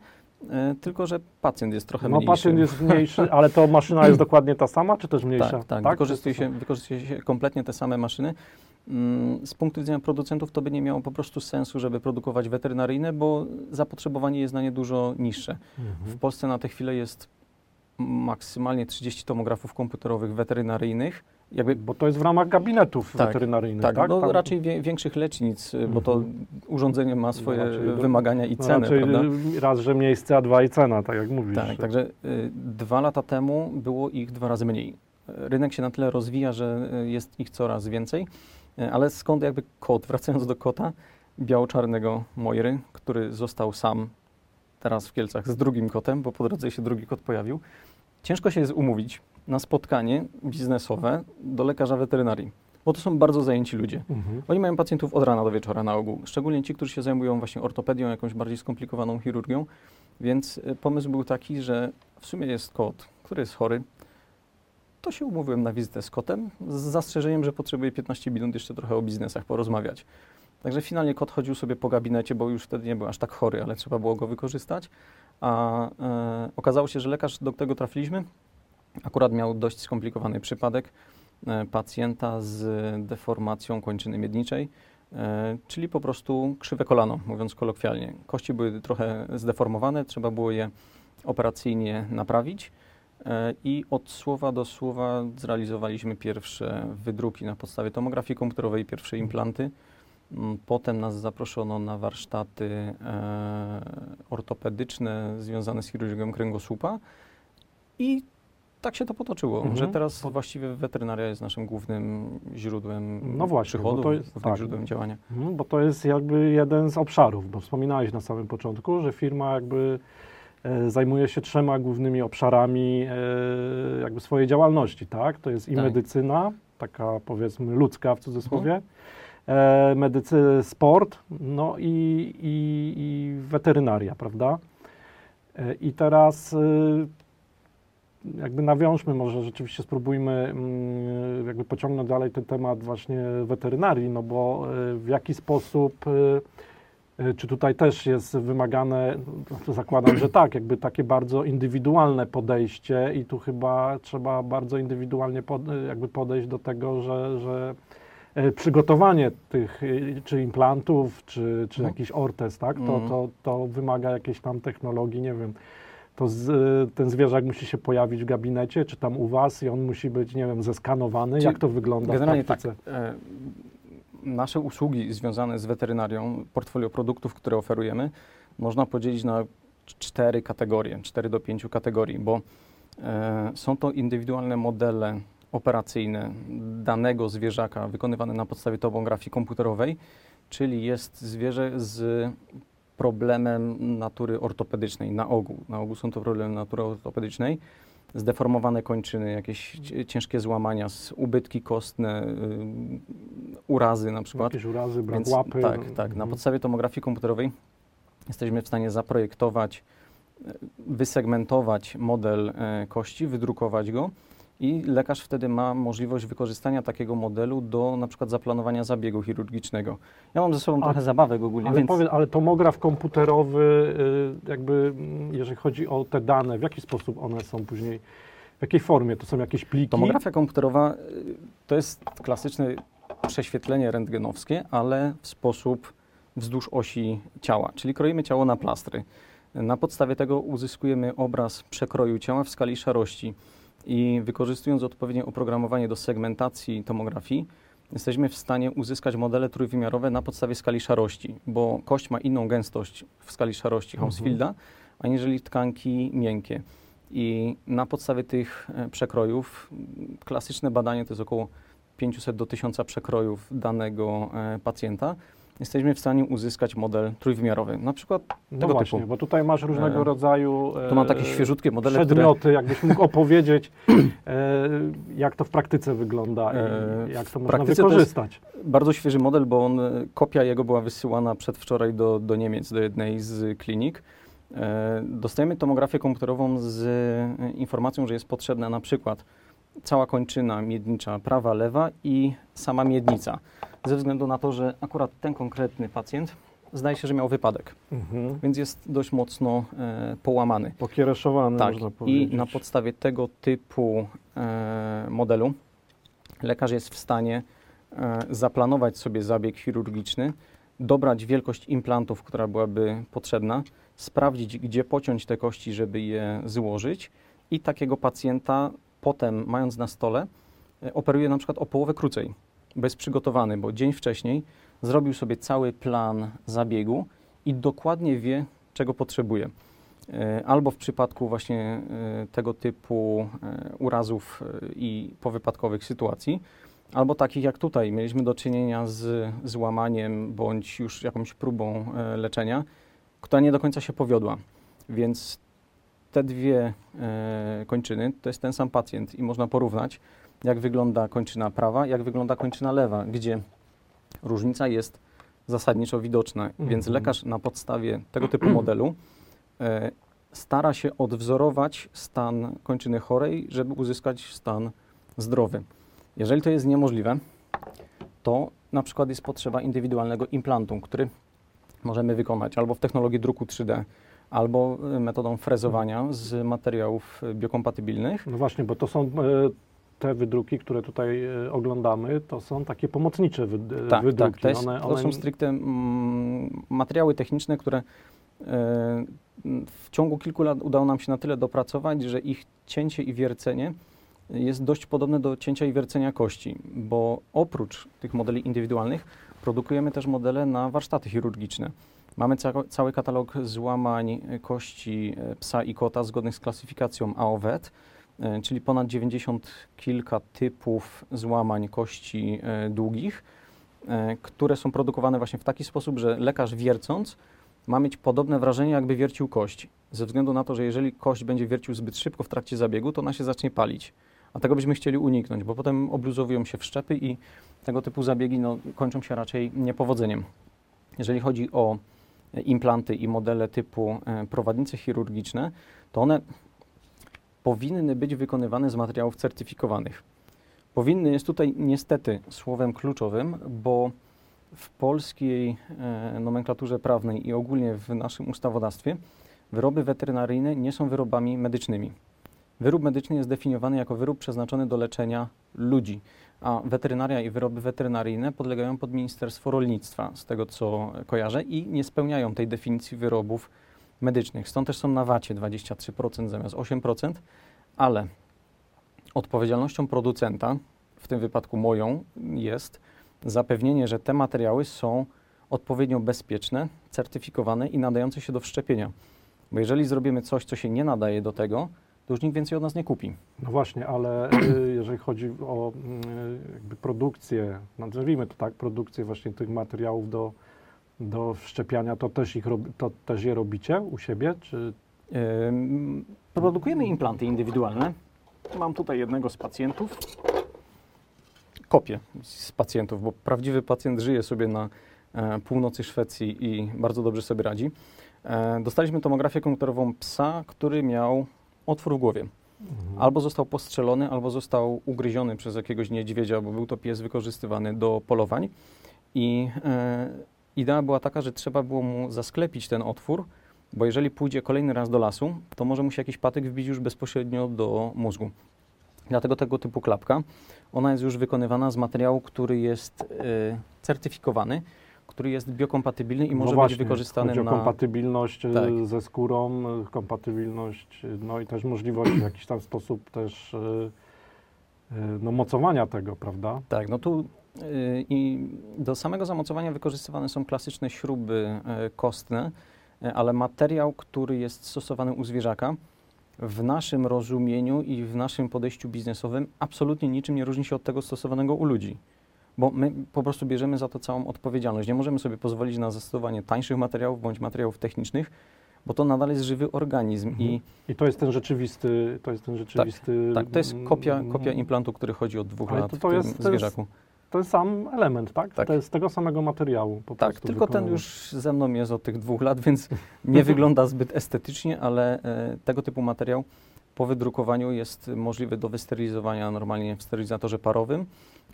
C: tylko że pacjent jest trochę
B: No
C: mniejszy.
B: pacjent jest mniejszy, ale to maszyna jest [CLEARS THROAT] dokładnie ta sama, czy też mniejsza?
C: Tak, tak, Wykorzystuje, się, wykorzystuje się kompletnie te same maszyny. Mm, Z punktu widzenia producentów to by nie miało po prostu sensu, żeby produkować weterynaryjne, bo zapotrzebowanie jest na nie dużo niższe. W
B: Mhm.
C: Polsce na tę chwilę jest maksymalnie 30 tomografów komputerowych weterynaryjnych. Jakby
B: Bo to jest w ramach gabinetów
C: Tak,
B: weterynaryjnych,
C: tak,
B: tak?
C: no
B: Tam-
C: raczej wie, większych lecznic, y, bo to
B: Mhm.
C: urządzenie ma swoje
B: do-
C: wymagania i
B: no
C: ceny,
B: raczej
C: prawda?
B: y, raz, że miejsce, a dwa i cena, tak jak mówisz.
C: Tak, także y, dwa lata temu było ich dwa razy mniej. rynek się na tyle rozwija, że e, jest ich coraz więcej. E, Ale skąd jakby kot, [LAUGHS] wracając do kota, biało-czarnego Mojry, który został sam teraz w Kielcach z drugim kotem, bo po drodze się drugi kot pojawił. Ciężko się jest umówić na spotkanie biznesowe do lekarza weterynarii, bo to są bardzo zajęci ludzie.
B: Mhm.
C: Oni mają pacjentów od rana do wieczora na ogół, szczególnie ci, którzy się zajmują właśnie ortopedią, jakąś bardziej skomplikowaną chirurgią, więc y, pomysł był taki, że w sumie jest kot, który jest chory, to się umówiłem na wizytę z kotem, z zastrzeżeniem, że potrzebuję 15 minut jeszcze trochę o biznesach porozmawiać. Także finalnie kot chodził sobie po gabinecie, bo już wtedy nie był aż tak chory, ale trzeba było go wykorzystać. A e, okazało się, że lekarz, do którego trafiliśmy, akurat miał dość skomplikowany przypadek e, pacjenta z deformacją kończyny miedniczej, e, czyli po prostu krzywe kolano, mówiąc kolokwialnie. Kości były trochę zdeformowane, trzeba było je operacyjnie naprawić. E, I od słowa do słowa zrealizowaliśmy pierwsze wydruki na podstawie tomografii komputerowej, pierwsze implanty. Mm, Potem nas zaproszono na warsztaty e, ortopedyczne związane z chirurgią kręgosłupa i tak się to potoczyło,
B: Mhm.
C: że teraz właściwie weterynaria jest naszym głównym źródłem
B: No właśnie, bo
C: przychodów,
B: to jest-
C: głównym
B: tak.
C: źródłem działania.
B: Mhm, Bo to jest jakby jeden z obszarów, bo wspominałeś na samym początku, że firma jakby e, zajmuje się trzema głównymi obszarami e, jakby swojej działalności, tak? To jest i
C: Tak.
B: medycyna, taka powiedzmy ludzka w cudzysłowie, e, medycy, sport, no i, i, i weterynaria, prawda? E, I teraz e, jakby nawiążmy, może rzeczywiście spróbujmy mm, jakby pociągnąć dalej ten temat właśnie weterynarii, no bo y, w jaki sposób, y, y, czy tutaj też jest wymagane, no zakładam, że tak, jakby takie bardzo indywidualne podejście i tu chyba trzeba bardzo indywidualnie pod, jakby podejść do tego, że, że przygotowanie tych czy implantów, czy, czy
C: Mhm.
B: jakiś ortez, tak, to,
C: Mhm.
B: to, to wymaga jakiejś tam technologii, nie wiem, to z, y, ten zwierzak musi się pojawić w gabinecie, czy tam u was i on musi być, nie wiem, zeskanowany. Jak to wygląda
C: Generalnie
B: w praktyce?
C: tak. E, nasze usługi związane z weterynarią, portfolio produktów, które oferujemy, można podzielić na cz- cztery kategorie, cztery do pięciu kategorii, bo e, są to indywidualne modele operacyjne danego zwierzaka wykonywane na podstawie tomografii komputerowej, czyli jest zwierzę z problemem natury ortopedycznej na ogół. Na ogół są to problemy natury ortopedycznej zdeformowane kończyny, jakieś ciężkie złamania, ubytki kostne, y, urazy na przykład.
B: Jakieś urazy, brak
C: Więc
B: łapy.
C: tak,
B: no,
C: tak. Na
B: mhm.
C: podstawie tomografii komputerowej jesteśmy w stanie zaprojektować, e, wysegmentować model e, kości, wydrukować go i lekarz wtedy ma możliwość wykorzystania takiego modelu do na przykład zaplanowania zabiegu chirurgicznego. Ja mam ze sobą trochę zabawek ogólnie,
B: Ale,
C: więc
B: powiedz, ale tomograf komputerowy, y, jakby mm, jeżeli chodzi o te dane, w jaki sposób one są później, w jakiej formie? To są jakieś pliki?
C: tomografia komputerowa y, to jest klasyczne prześwietlenie rentgenowskie, ale w sposób wzdłuż osi ciała, czyli kroimy ciało na plastry. Na podstawie tego uzyskujemy obraz przekroju ciała w skali szarości i wykorzystując odpowiednie oprogramowanie do segmentacji tomografii, jesteśmy w stanie uzyskać modele trójwymiarowe na podstawie skali szarości, bo kość ma inną gęstość w skali szarości
B: Mhm.
C: Hounsfielda, aniżeli tkanki miękkie. I na podstawie tych e, przekrojów, klasyczne badanie to jest około 500 do 1000 przekrojów danego e, pacjenta, jesteśmy w stanie uzyskać model trójwymiarowy. Na przykład
B: No
C: tego
B: właśnie,
C: typu.
B: bo tutaj masz różnego
C: E,
B: rodzaju
C: Tu mam
B: e,
C: takie świeżutkie modele, które
B: przedmioty, jakbyś mógł [LAUGHS] opowiedzieć, e, jak to w praktyce wygląda
C: E,
B: i jak to można
C: praktyce to
B: wykorzystać.
C: bardzo świeży model, bo on, e, kopia jego była wysyłana przedwczoraj do, do Niemiec, do jednej z klinik. E, Dostajemy tomografię komputerową z e, informacją, że jest potrzebna na przykład cała kończyna miednicza prawa, lewa i sama miednica. Ze względu na to, że akurat ten konkretny pacjent zdaje się, że miał wypadek,
B: Mhm.
C: więc jest dość mocno e, połamany.
B: Pokiereszowany,
C: Tak,
B: można
C: i
B: powiedzieć.
C: na podstawie tego typu e, modelu lekarz jest w stanie e, zaplanować sobie zabieg chirurgiczny, dobrać wielkość implantów, która byłaby potrzebna, sprawdzić, gdzie pociąć te kości, żeby je złożyć i takiego pacjenta potem, mając na stole, e, operuje na przykład o połowę krócej, bo jest przygotowany, bo dzień wcześniej zrobił sobie cały plan zabiegu i dokładnie wie, czego potrzebuje. E, albo w przypadku właśnie e, tego typu urazów i powypadkowych sytuacji, albo takich jak tutaj. Mieliśmy do czynienia z złamaniem bądź już jakąś próbą leczenia, która nie do końca się powiodła. Więc te dwie kończyny to jest ten sam pacjent i można porównać, jak wygląda kończyna prawa, jak wygląda kończyna lewa, gdzie różnica jest zasadniczo widoczna. Więc
B: Mhm.
C: lekarz na podstawie tego typu [CLEARS THROAT] modelu e, stara się odwzorować stan kończyny chorej, żeby uzyskać stan zdrowy. Jeżeli to jest niemożliwe, to na przykład jest potrzeba indywidualnego implantu, który możemy wykonać albo w technologii druku 3D, albo metodą frezowania z materiałów biokompatybilnych.
B: No właśnie, bo to są e, te wydruki, które tutaj e, oglądamy, to są takie pomocnicze e,
C: Tak,
B: wydruki.
C: tak. To, jest,
B: one,
C: to
B: one,
C: są stricte mm, materiały techniczne, które w ciągu kilku lat udało nam się na tyle dopracować, że ich cięcie i wiercenie jest dość podobne do cięcia i wiercenia kości, bo oprócz tych modeli indywidualnych produkujemy też modele na warsztaty chirurgiczne. Mamy ca cały katalog złamań kości e, psa i kota zgodnych z klasyfikacją AOVET, e, czyli ponad 90 kilka typów złamań kości e, długich, e, które są produkowane właśnie w taki sposób, że lekarz wiercąc ma mieć podobne wrażenie, jakby wiercił kość. Ze względu na to, że jeżeli kość będzie wiercił zbyt szybko w trakcie zabiegu, to ona się zacznie palić. A tego byśmy chcieli uniknąć, bo potem obluzowują się wszczepy i tego typu zabiegi no, kończą się raczej niepowodzeniem. Jeżeli chodzi o e, implanty i modele typu e, prowadnice chirurgiczne, to one powinny być wykonywane z materiałów certyfikowanych. Powinny jest tutaj niestety słowem kluczowym, bo w polskiej e, nomenklaturze prawnej i ogólnie w naszym ustawodawstwie wyroby weterynaryjne nie są wyrobami medycznymi. Wyrób medyczny jest definiowany jako wyrób przeznaczony do leczenia ludzi, a weterynaria i wyroby weterynaryjne podlegają pod Ministerstwo Rolnictwa, z tego co kojarzę, i nie spełniają tej definicji wyrobów medycznych. Stąd też są na VAT-ie 23% zamiast 8%, ale odpowiedzialnością producenta, w tym wypadku moją, jest zapewnienie, że te materiały są odpowiednio bezpieczne, certyfikowane i nadające się do wszczepienia. Bo jeżeli zrobimy coś, co się nie nadaje do tego, to już nikt więcej od nas nie kupi.
B: No właśnie, ale y, [CLEARS THROAT] jeżeli chodzi o jakby produkcję, nazwijmy to tak, produkcję właśnie tych materiałów do, do wszczepiania, to też, ich to też je robicie u siebie? Czy
C: Ym, Produkujemy implanty indywidualne. Mam tutaj jednego z pacjentów. Kopię z pacjentów, bo prawdziwy pacjent żyje sobie na e, północy Szwecji i bardzo dobrze sobie radzi. E, dostaliśmy tomografię komputerową psa, który miał otwór w głowie. Albo został postrzelony, albo został ugryziony przez jakiegoś niedźwiedzia, bo był to pies wykorzystywany do polowań. I e, idea była taka, że trzeba było mu zasklepić ten otwór, bo jeżeli pójdzie kolejny raz do lasu, to może mu się jakiś patyk wbić już bezpośrednio do mózgu. Dlatego tego typu klapka, ona jest już wykonywana z materiału, który jest e, certyfikowany, który jest biokompatybilny i może
B: no właśnie,
C: być wykorzystany
B: chodzi o
C: na...
B: kompatybilność y,
C: Tak.
B: ze skórą, y, kompatybilność, y, no i też możliwość w jakiś tam sposób też no, mocowania tego, prawda?
C: Tak, no tu i do samego zamocowania wykorzystywane są klasyczne śruby kostne, ale materiał, który jest stosowany u zwierzaka, w naszym rozumieniu i w naszym podejściu biznesowym absolutnie niczym nie różni się od tego stosowanego u ludzi. Bo my po prostu bierzemy za to całą odpowiedzialność. Nie możemy sobie pozwolić na zastosowanie tańszych materiałów bądź materiałów technicznych, bo to nadal jest żywy organizm
B: Mhm.
C: i
B: I to jest ten rzeczywisty, to jest ten rzeczywisty...
C: tak, to jest kopia,
B: mm,
C: kopia implantu, który chodzi od dwóch
B: Ale
C: lat
B: to-
C: w
B: to
C: tym
B: jest- to jest
C: zwierzaku.
B: ten sam element, tak?
C: Tak.
B: To jest z tego samego materiału po
C: Tak, tylko ten
B: wykonany.
C: już ze mną jest od tych dwóch lat, więc nie [LAUGHS] wygląda zbyt estetycznie, ale e, tego typu materiał po wydrukowaniu jest możliwy do wysterylizowania normalnie w sterylizatorze parowym,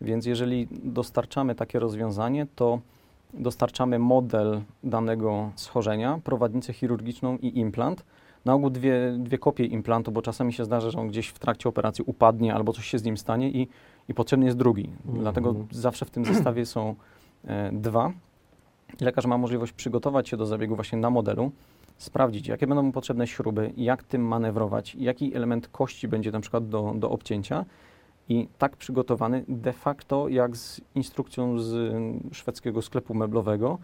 C: więc jeżeli dostarczamy takie rozwiązanie, to dostarczamy model danego schorzenia, prowadnicę chirurgiczną i implant. Na ogół dwie, dwie kopie implantu, bo czasami się zdarza, że on gdzieś w trakcie operacji upadnie albo coś się z nim stanie i, i potrzebny jest drugi.
B: Mhm.
C: Dlatego zawsze w tym zestawie są e, dwa. Lekarz ma możliwość przygotować się do zabiegu właśnie na modelu, sprawdzić, jakie będą mu potrzebne śruby, jak tym manewrować, jaki element kości będzie na przykład do, do obcięcia i tak przygotowany de facto jak z instrukcją z szwedzkiego sklepu meblowego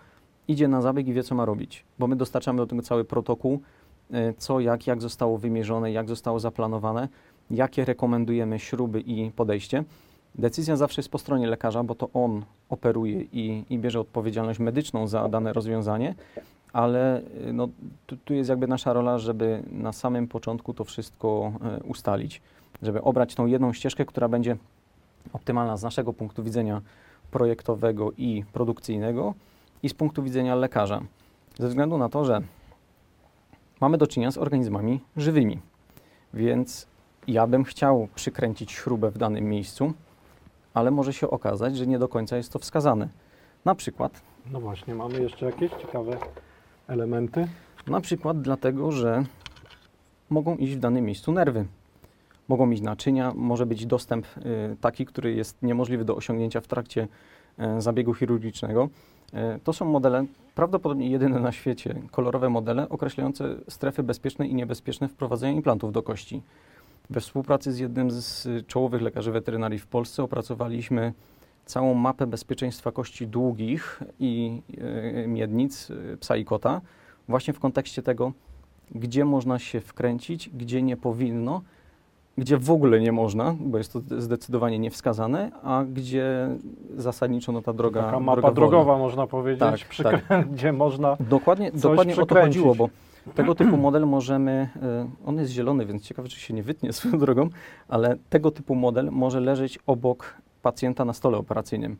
C: idzie na zabieg i wie, co ma robić, bo my dostarczamy do tego cały protokół e, co, jak, jak zostało wymierzone, jak zostało zaplanowane, jakie rekomendujemy śruby i podejście. Decyzja zawsze jest po stronie lekarza, bo to on operuje i, i bierze odpowiedzialność medyczną za dane rozwiązanie, ale y, no, tu, tu jest jakby nasza rola, żeby na samym początku to wszystko e, ustalić, żeby obrać tą jedną ścieżkę, która będzie optymalna z naszego punktu widzenia projektowego i produkcyjnego i z punktu widzenia lekarza. Ze względu na to, że mamy do czynienia z organizmami żywymi, więc ja bym chciał przykręcić śrubę w danym miejscu, ale może się okazać, że nie do końca jest to wskazane. Na przykład,
B: No właśnie, mamy jeszcze jakieś ciekawe elementy.
C: na przykład dlatego, że mogą iść w danym miejscu nerwy. Mogą iść naczynia, może być dostęp y, taki, który jest niemożliwy do osiągnięcia w trakcie y, zabiegu chirurgicznego. Y, to są modele, prawdopodobnie jedyne na świecie, kolorowe modele określające strefy bezpieczne i niebezpieczne wprowadzenia implantów do kości. We współpracy z jednym z y, czołowych lekarzy weterynarii w Polsce opracowaliśmy całą mapę bezpieczeństwa kości długich i y, miednic y, psa i kota, właśnie w kontekście tego, gdzie można się wkręcić, gdzie nie powinno, gdzie w ogóle nie można, bo jest to zdecydowanie niewskazane, a gdzie zasadniczo no, ta droga
B: Taka mapa
C: droga wolna.
B: drogowa, można powiedzieć,
C: Tak,
B: przykrę- [LAUGHS] gdzie można.
C: Dokładnie, dokładnie o to chodziło, bo [CLEARS THROAT] tego typu model możemy, e, on jest zielony, więc ciekawe, czy się nie wytnie [LAUGHS] swoją drogą, ale tego typu model może leżeć obok pacjenta na stole operacyjnym.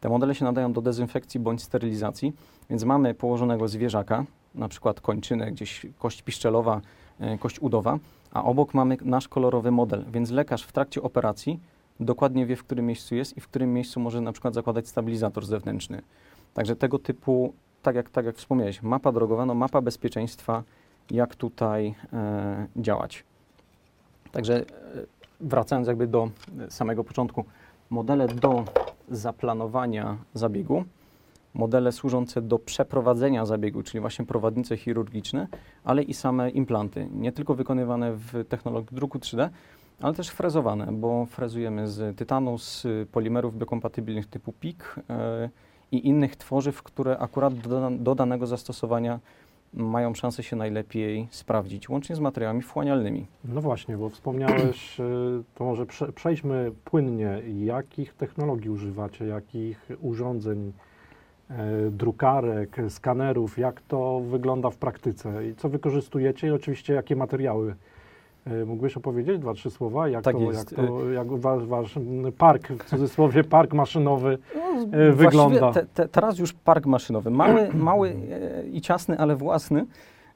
C: Te modele się nadają do dezynfekcji bądź sterylizacji, więc mamy położonego zwierzaka, na przykład kończynę, gdzieś kość piszczelowa, kość udowa, a obok mamy nasz kolorowy model, więc lekarz w trakcie operacji dokładnie wie, w którym miejscu jest i w którym miejscu może na przykład zakładać stabilizator zewnętrzny. Także tego typu, tak jak, tak jak wspomniałeś, mapa drogowa, no mapa bezpieczeństwa, jak tutaj e, działać. Także e, wracając jakby do e, samego początku, modele do zaplanowania zabiegu, modele służące do przeprowadzenia zabiegu, czyli właśnie prowadnice chirurgiczne, ale i same implanty, nie tylko wykonywane w technologii druku 3D, ale też frezowane, bo frezujemy z tytanu, z polimerów biokompatybilnych typu PIK e, i innych tworzyw, które akurat do, do danego zastosowania mają szansę się najlepiej sprawdzić, łącznie z materiałami wchłanialnymi.
B: No właśnie, bo wspomniałeś, y, to może prze, przejdźmy płynnie, jakich technologii używacie, jakich urządzeń, e, drukarek, skanerów, jak to wygląda w praktyce i co wykorzystujecie i oczywiście jakie materiały. E, Mógłbyś opowiedzieć dwa, trzy słowa, jak
C: Tak
B: to, jak, to jak wasz, wasz park, w cudzysłowie park maszynowy
C: No,
B: E, wygląda.
C: Te, te, teraz już park maszynowy. Mały, [CLEARS THROAT] mały e, i ciasny, ale własny.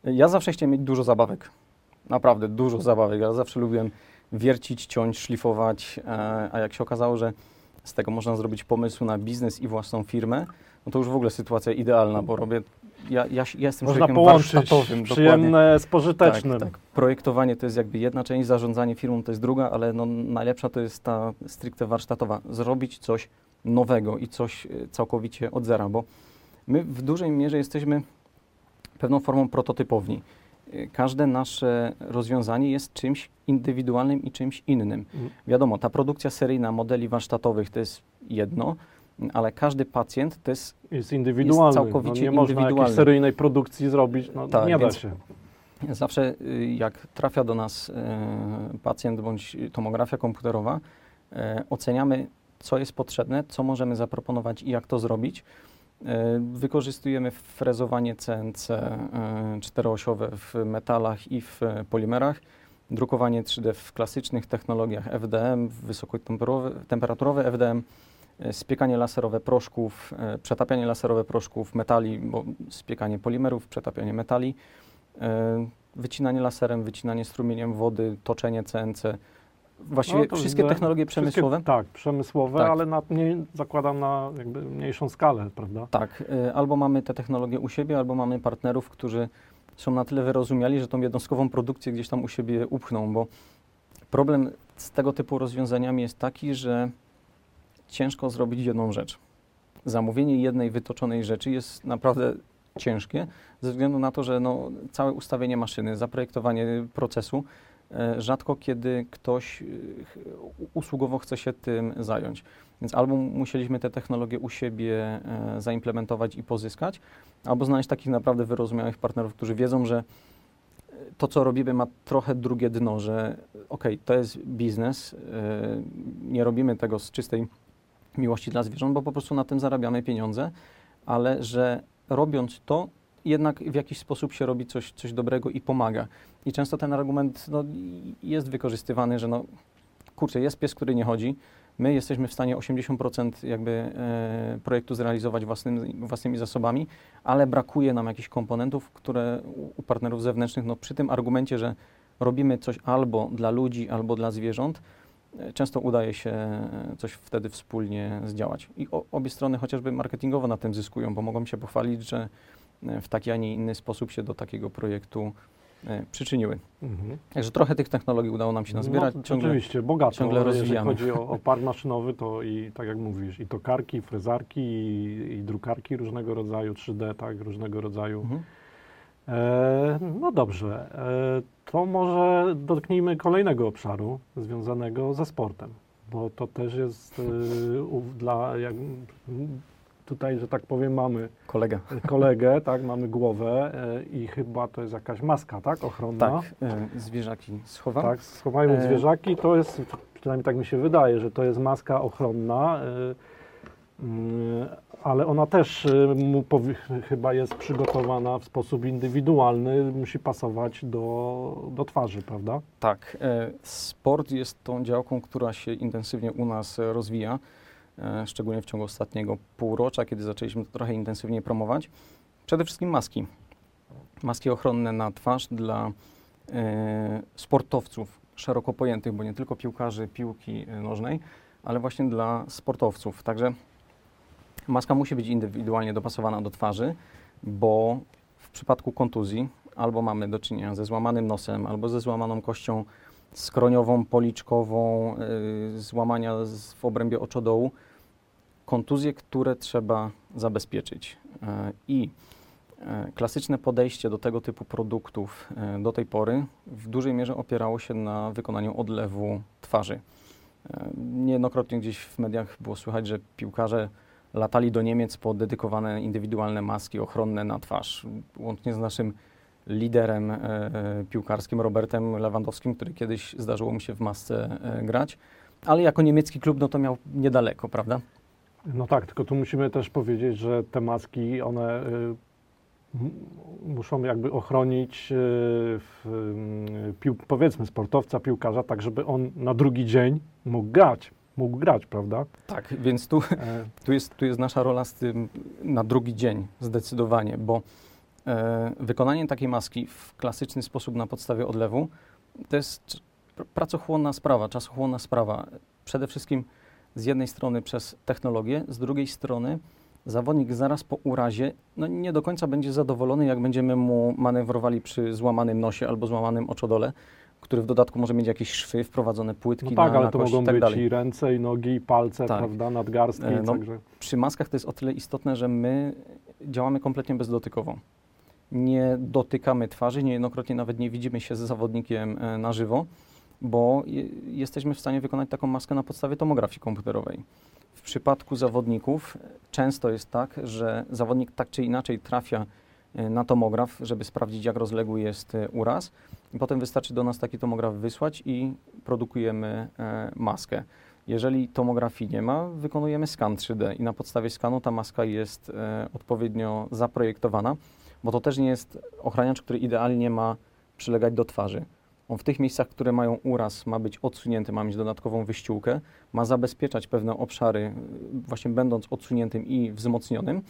C: Ja zawsze chciałem mieć dużo zabawek. Naprawdę dużo zabawek. Ja zawsze lubiłem wiercić, ciąć, szlifować, e, a jak się okazało, że z tego można zrobić pomysł na biznes i własną firmę, no to już w ogóle sytuacja idealna, bo robię, ja, ja, ja jestem
B: można
C: człowiekiem
B: połączyć przyjemne z pożytecznym.
C: Tak, tak. Projektowanie to jest jakby jedna część, zarządzanie firmą to jest druga, ale no, najlepsza to jest ta stricte warsztatowa. Zrobić coś nowego i coś e, całkowicie od zera, bo my w dużej mierze jesteśmy pewną formą prototypowni. E, Każde nasze rozwiązanie jest czymś indywidualnym i czymś innym.
B: Mm.
C: Wiadomo, ta produkcja seryjna modeli warsztatowych to jest jedno, ale każdy pacjent to jest
B: Jest indywidualny.
C: całkowicie
B: no, nie można
C: indywidualny.
B: jakiejś seryjnej produkcji zrobić, no,
C: Tak,
B: nie da się.
C: Zawsze y, jak trafia do nas e, pacjent bądź tomografia komputerowa, e, oceniamy, co jest potrzebne, co możemy zaproponować i jak to zrobić. Wykorzystujemy frezowanie CNC czteroosiowe w metalach i w polimerach, drukowanie 3D w klasycznych technologiach FDM, wysokotemperaturowe FDM, spiekanie laserowe proszków, e, przetapianie laserowe proszków metali, bo spiekanie polimerów, przetapianie metali, e, wycinanie laserem, wycinanie strumieniem wody, toczenie CNC. Właściwie
B: No,
C: wszystkie
B: widzę.
C: technologie przemysłowe.
B: Wszystkie, tak, przemysłowe,
C: Tak.
B: ale na, mniej, zakładam na jakby mniejszą skalę, prawda?
C: Tak, albo mamy te technologie u siebie, albo mamy partnerów, którzy są na tyle wyrozumiali, że tą jednostkową produkcję gdzieś tam u siebie upchną, bo problem z tego typu rozwiązaniami jest taki, że ciężko zrobić jedną rzecz. Zamówienie jednej wytoczonej rzeczy jest naprawdę ciężkie, ze względu na to, że no, całe ustawienie maszyny, zaprojektowanie procesu, e, rzadko kiedy ktoś e, usługowo chce się tym zająć. Więc albo musieliśmy te technologie u siebie e, zaimplementować i pozyskać, albo znaleźć takich naprawdę wyrozumiałych partnerów, którzy wiedzą, że to, co robimy, ma trochę drugie dno, że okej, to jest biznes, nie robimy tego z czystej miłości dla zwierząt, bo po prostu na tym zarabiamy pieniądze, ale że robiąc to, jednak w jakiś sposób się robi coś, coś dobrego i pomaga. I często ten argument no, jest wykorzystywany, że no, kurczę, jest pies, który nie chodzi, my jesteśmy w stanie 80% jakby e, projektu zrealizować własnym, własnymi zasobami, ale brakuje nam jakichś komponentów, które u, partnerów zewnętrznych, no przy tym argumencie, że robimy coś albo dla ludzi, albo dla zwierząt, często udaje się coś wtedy wspólnie zdziałać. I o, obie strony chociażby marketingowo na tym zyskują, bo mogą się pochwalić, że e, w taki, a nie inny sposób się do takiego projektu e, przyczyniły.
B: Mhm.
C: Także trochę tych technologii udało nam się nazbierać.
B: No,
C: ciągle,
B: oczywiście, bogato.
C: ciągle
B: Jeżeli
C: rozwijamy.
B: chodzi o, o [LAUGHS] park maszynowy, to i tak jak mówisz, i tokarki, i frezarki, i, i drukarki różnego rodzaju, 3D, tak, różnego rodzaju.
C: Mhm.
B: E, no dobrze, e, to może dotknijmy kolejnego obszaru związanego ze sportem, bo to też jest e, dla, jak, tutaj, że tak powiem, mamy
C: Kolega.
B: kolegę, tak, mamy głowę i chyba to jest jakaś maska, tak, ochronna.
C: Tak, zwierzaki schowam.
B: Tak, schowajmy zwierzaki, to jest, przynajmniej tak mi się wydaje, że to jest maska ochronna, ale ona też y, chyba jest przygotowana w sposób indywidualny, musi pasować do, do twarzy, prawda?
C: Tak, e, sport jest tą działką, która się intensywnie u nas rozwija, e, szczególnie w ciągu ostatniego półrocza, kiedy zaczęliśmy to trochę intensywniej promować. Przede wszystkim maski. Maski ochronne na twarz dla e, sportowców szeroko pojętych, bo nie tylko piłkarzy piłki nożnej, ale właśnie dla sportowców. Także maska musi być indywidualnie dopasowana do twarzy, bo w przypadku kontuzji albo mamy do czynienia ze złamanym nosem, albo ze złamaną kością skroniową, policzkową, y, złamania w obrębie oczodołu. Kontuzje, które trzeba zabezpieczyć. E, I e, klasyczne podejście do tego typu produktów e, do tej pory w dużej mierze opierało się na wykonaniu odlewu twarzy. E, Niejednokrotnie gdzieś w mediach było słychać, że piłkarze latali do Niemiec po dedykowane indywidualne maski ochronne na twarz, łącznie z naszym liderem e, piłkarskim Robertem Lewandowskim, który kiedyś zdarzyło mu się w masce e, grać, ale jako niemiecki klub no to miał niedaleko, prawda?
B: No tak, tylko tu musimy też powiedzieć, że te maski, one y, muszą jakby ochronić, y, y, pił, powiedzmy, sportowca, piłkarza, tak żeby on na drugi dzień mógł grać, mógł grać, prawda?
C: Tak, więc tu
B: E, [LAUGHS]
C: Tu jest, tu jest nasza rola z tym na drugi dzień, zdecydowanie, bo e, wykonanie takiej maski w klasyczny sposób na podstawie odlewu to jest pr- pracochłonna sprawa, czasochłonna sprawa. Przede wszystkim z jednej strony przez technologię, z drugiej strony zawodnik zaraz po urazie no nie do końca będzie zadowolony, jak będziemy mu manewrowali przy złamanym nosie albo złamanym oczodole, który w dodatku może mieć jakieś szwy, wprowadzone płytki
B: no tak,
C: na,
B: ale
C: na
B: to
C: kość
B: mogą
C: tak
B: być
C: dalej.
B: i ręce, i nogi, i palce,
C: Tak.
B: prawda, nadgarstki,
C: E, no,
B: także...
C: przy maskach to jest o tyle istotne, że my działamy kompletnie bezdotykowo. Nie dotykamy twarzy, niejednokrotnie nawet nie widzimy się z zawodnikiem e, na żywo, bo je, jesteśmy w stanie wykonać taką maskę na podstawie tomografii komputerowej. W przypadku zawodników często jest tak, że zawodnik tak czy inaczej trafia na tomograf, żeby sprawdzić, jak rozległy jest e, uraz. I potem wystarczy do nas taki tomograf wysłać i produkujemy e, maskę. Jeżeli tomografii nie ma, wykonujemy skan 3D i na podstawie skanu ta maska jest e, odpowiednio zaprojektowana, bo to też nie jest ochraniacz, który idealnie ma przylegać do twarzy. On w tych miejscach, które mają uraz, ma być odsunięty, ma mieć dodatkową wyściółkę, ma zabezpieczać pewne obszary, y, właśnie będąc odsuniętym i wzmocnionym.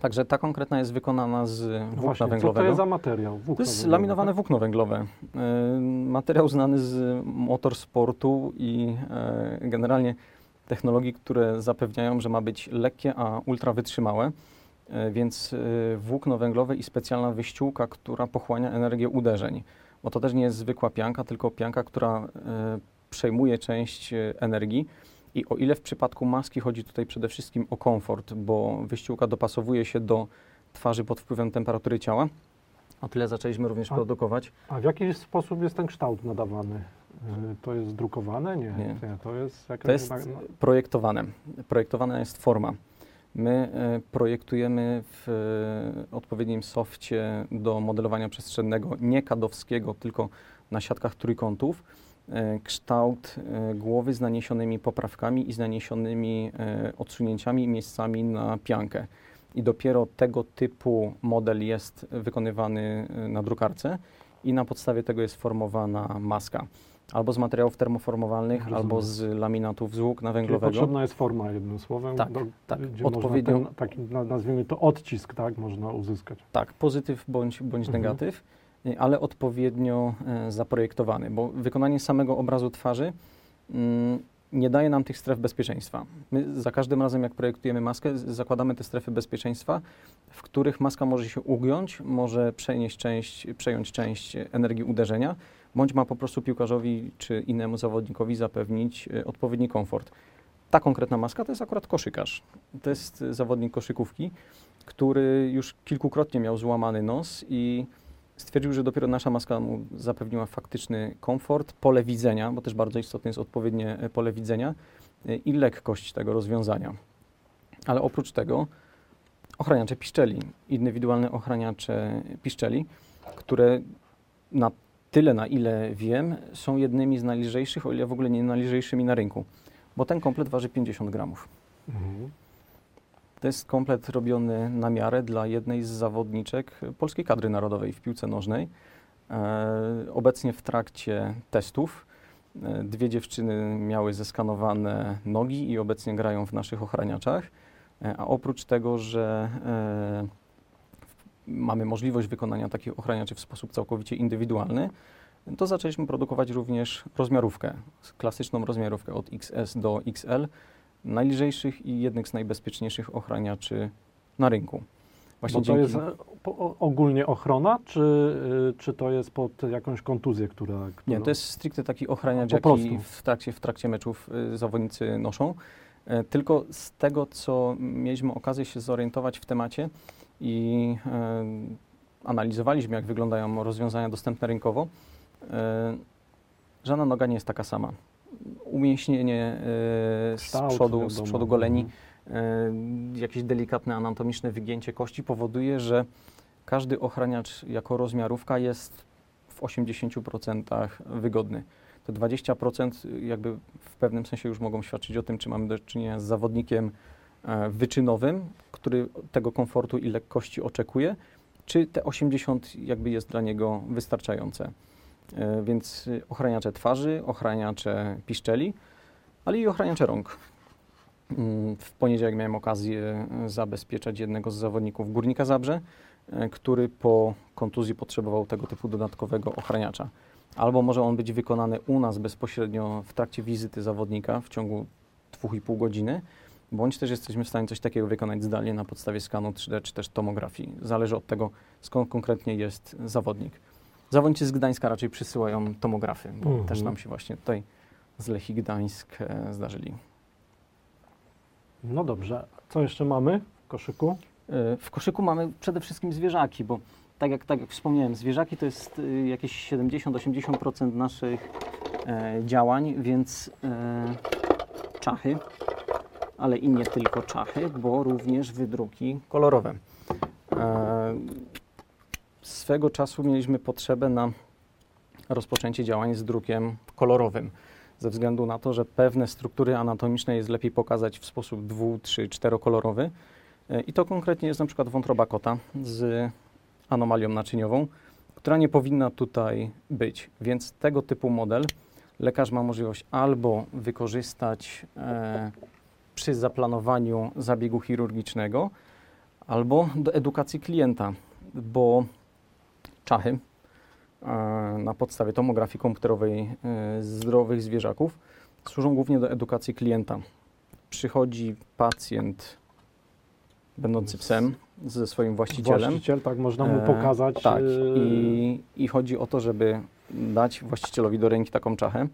C: Także ta konkretna jest wykonana z włókna
B: właśnie, co to
C: węglowego.
B: jest za materiał? Włókno
C: To jest
B: węglowe,
C: laminowane
B: tak?
C: włókno węglowe. E, Materiał znany z motorsportu i e, generalnie technologii, które zapewniają, że ma być lekkie, a ultra wytrzymałe. E, Więc włókno węglowe i specjalna wyściółka, która pochłania energię uderzeń. Bo to też nie jest zwykła pianka, tylko pianka, która przejmuje część energii. I o ile w przypadku maski chodzi tutaj przede wszystkim o komfort, bo wyściółka dopasowuje się do twarzy pod wpływem temperatury ciała, o tyle zaczęliśmy również
B: A-
C: produkować.
B: A w jaki sposób jest ten kształt nadawany? Y, To jest drukowane? Nie,
C: Nie.
B: to jest jakaś...
C: To jest
B: no,
C: projektowane. Projektowana jest forma. My e, projektujemy w e, odpowiednim softie do modelowania przestrzennego, nie kadowskiego, tylko na siatkach trójkątów, kształt e, głowy z naniesionymi poprawkami i z naniesionymi e, odsunięciami i miejscami na piankę. I dopiero tego typu model jest wykonywany e, na drukarce i na podstawie tego jest formowana maska. Albo z materiałów termoformowalnych,
B: Rozumiem.
C: albo z laminatów z włókna
B: Czyli
C: węglowego.
B: potrzebna jest forma, jednym słowem,
C: Tak,
B: do,
C: tak.
B: gdzie
C: Odpowiednią-
B: można ten, taki, na- nazwijmy to odcisk, tak, można uzyskać.
C: Tak, pozytyw bądź, bądź
B: Mhm.
C: negatyw, ale odpowiednio e, zaprojektowany, bo wykonanie samego obrazu twarzy mm, nie daje nam tych stref bezpieczeństwa. My za każdym razem, jak projektujemy maskę, zakładamy te strefy bezpieczeństwa, w których maska może się ugiąć, może przenieść część, przejąć część energii uderzenia, bądź ma po prostu piłkarzowi czy innemu zawodnikowi zapewnić e, odpowiedni komfort. Ta konkretna maska to jest akurat koszykarz. To jest zawodnik koszykówki, który już kilkukrotnie miał złamany nos i stwierdził, że dopiero nasza maska mu zapewniła faktyczny komfort, pole widzenia, bo też bardzo istotne jest odpowiednie e, pole widzenia e, i lekkość tego rozwiązania. Ale oprócz tego ochraniacze piszczeli, indywidualne ochraniacze piszczeli, które na tyle, na ile wiem, są jednymi z najlżejszych, o ile w ogóle nie najlżejszymi na rynku, bo ten komplet waży 50 gramów.
B: Mhm.
C: To jest komplet robiony na miarę dla jednej z zawodniczek polskiej kadry narodowej w piłce nożnej. E, obecnie w trakcie testów e, dwie dziewczyny miały zeskanowane nogi i obecnie grają w naszych ochraniaczach. E, a oprócz tego, że mamy możliwość wykonania takich ochraniaczy w sposób całkowicie indywidualny, to zaczęliśmy produkować również rozmiarówkę, klasyczną rozmiarówkę od XS do XL, najlżejszych i jednych z najbezpieczniejszych ochraniaczy na rynku. Właśnie
B: Bo to
C: dzięki...
B: jest e, ogólnie ochrona, czy, y, czy to jest pod jakąś kontuzję, która...
C: Nie,
B: którą-
C: to jest stricte taki ochraniacz, jaki w trakcie, w trakcie meczów y, zawodnicy noszą. E, tylko z tego, co mieliśmy okazję się zorientować w temacie i e, analizowaliśmy, jak wyglądają rozwiązania dostępne rynkowo, e, żadna noga nie jest taka sama. Umięśnienie e, z przodu, z przodu goleni,
B: Mhm.
C: e, jakieś delikatne anatomiczne wygięcie kości powoduje, że każdy ochraniacz jako rozmiarówka jest w 80% wygodny. Te 20% jakby w pewnym sensie już mogą świadczyć o tym, czy mamy do czynienia z zawodnikiem e, wyczynowym, który tego komfortu i lekkości oczekuje, czy te 80 jakby jest dla niego wystarczające. E, Więc ochraniacze twarzy, ochraniacze piszczeli, ale i ochraniacze rąk. Mm, W poniedziałek miałem okazję e, zabezpieczać jednego z zawodników Górnika Zabrze, e, który po kontuzji potrzebował tego typu dodatkowego ochraniacza. Albo może on być wykonany u nas bezpośrednio w trakcie wizyty zawodnika w ciągu 2,5 godziny, bądź też jesteśmy w stanie coś takiego wykonać zdalnie na podstawie skanu 3D czy też tomografii. Zależy od tego, skąd konkretnie jest zawodnik. Zawodnicy z Gdańska raczej przysyłają tomografy, bo
B: Mhm.
C: też nam się właśnie tutaj z Lechii Gdańsk e, zdarzyli.
B: No dobrze, co jeszcze mamy w koszyku?
C: E, W koszyku mamy przede wszystkim zwierzaki, bo tak jak, tak jak wspomniałem, zwierzaki to jest y, jakieś 70-80% naszych e, działań, więc e, czachy, ale i nie tylko czachy, bo również wydruki kolorowe. Swego czasu mieliśmy potrzebę na rozpoczęcie działań z drukiem kolorowym, ze względu na to, że pewne struktury anatomiczne jest lepiej pokazać w sposób dwu, trzy, czterokolorowy. E, I to konkretnie jest na przykład wątroba kota z anomalią naczyniową, która nie powinna tutaj być. Więc tego typu model lekarz ma możliwość albo wykorzystać e, przy zaplanowaniu zabiegu chirurgicznego, albo do edukacji klienta, bo czachy e, na podstawie tomografii komputerowej e, zdrowych zwierzaków służą głównie do edukacji klienta. Przychodzi pacjent będący psem ze swoim właścicielem.
B: Właściciel, tak, można mu
C: E,
B: pokazać.
C: Tak,
B: y,
C: I, i chodzi o to, żeby dać właścicielowi do ręki taką czachę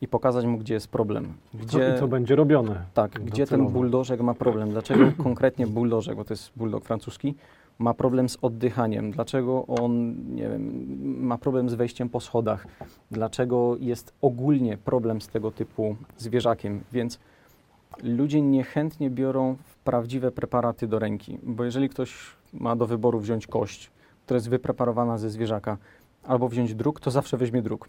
C: i pokazać mu, gdzie jest problem. Gdzie,
B: i co będzie robione.
C: tak, gdzie ten
B: docelowo.
C: buldożek ma problem. Dlaczego konkretnie buldożek, bo to jest bulldog francuski, ma problem z oddychaniem? Dlaczego on, nie wiem, ma problem z wejściem po schodach? Dlaczego jest ogólnie problem z tego typu zwierzakiem? Więc ludzie niechętnie biorą prawdziwe preparaty do ręki, bo jeżeli ktoś ma do wyboru wziąć kość, która jest wypreparowana ze zwierzaka, albo wziąć druk, to zawsze weźmie druk.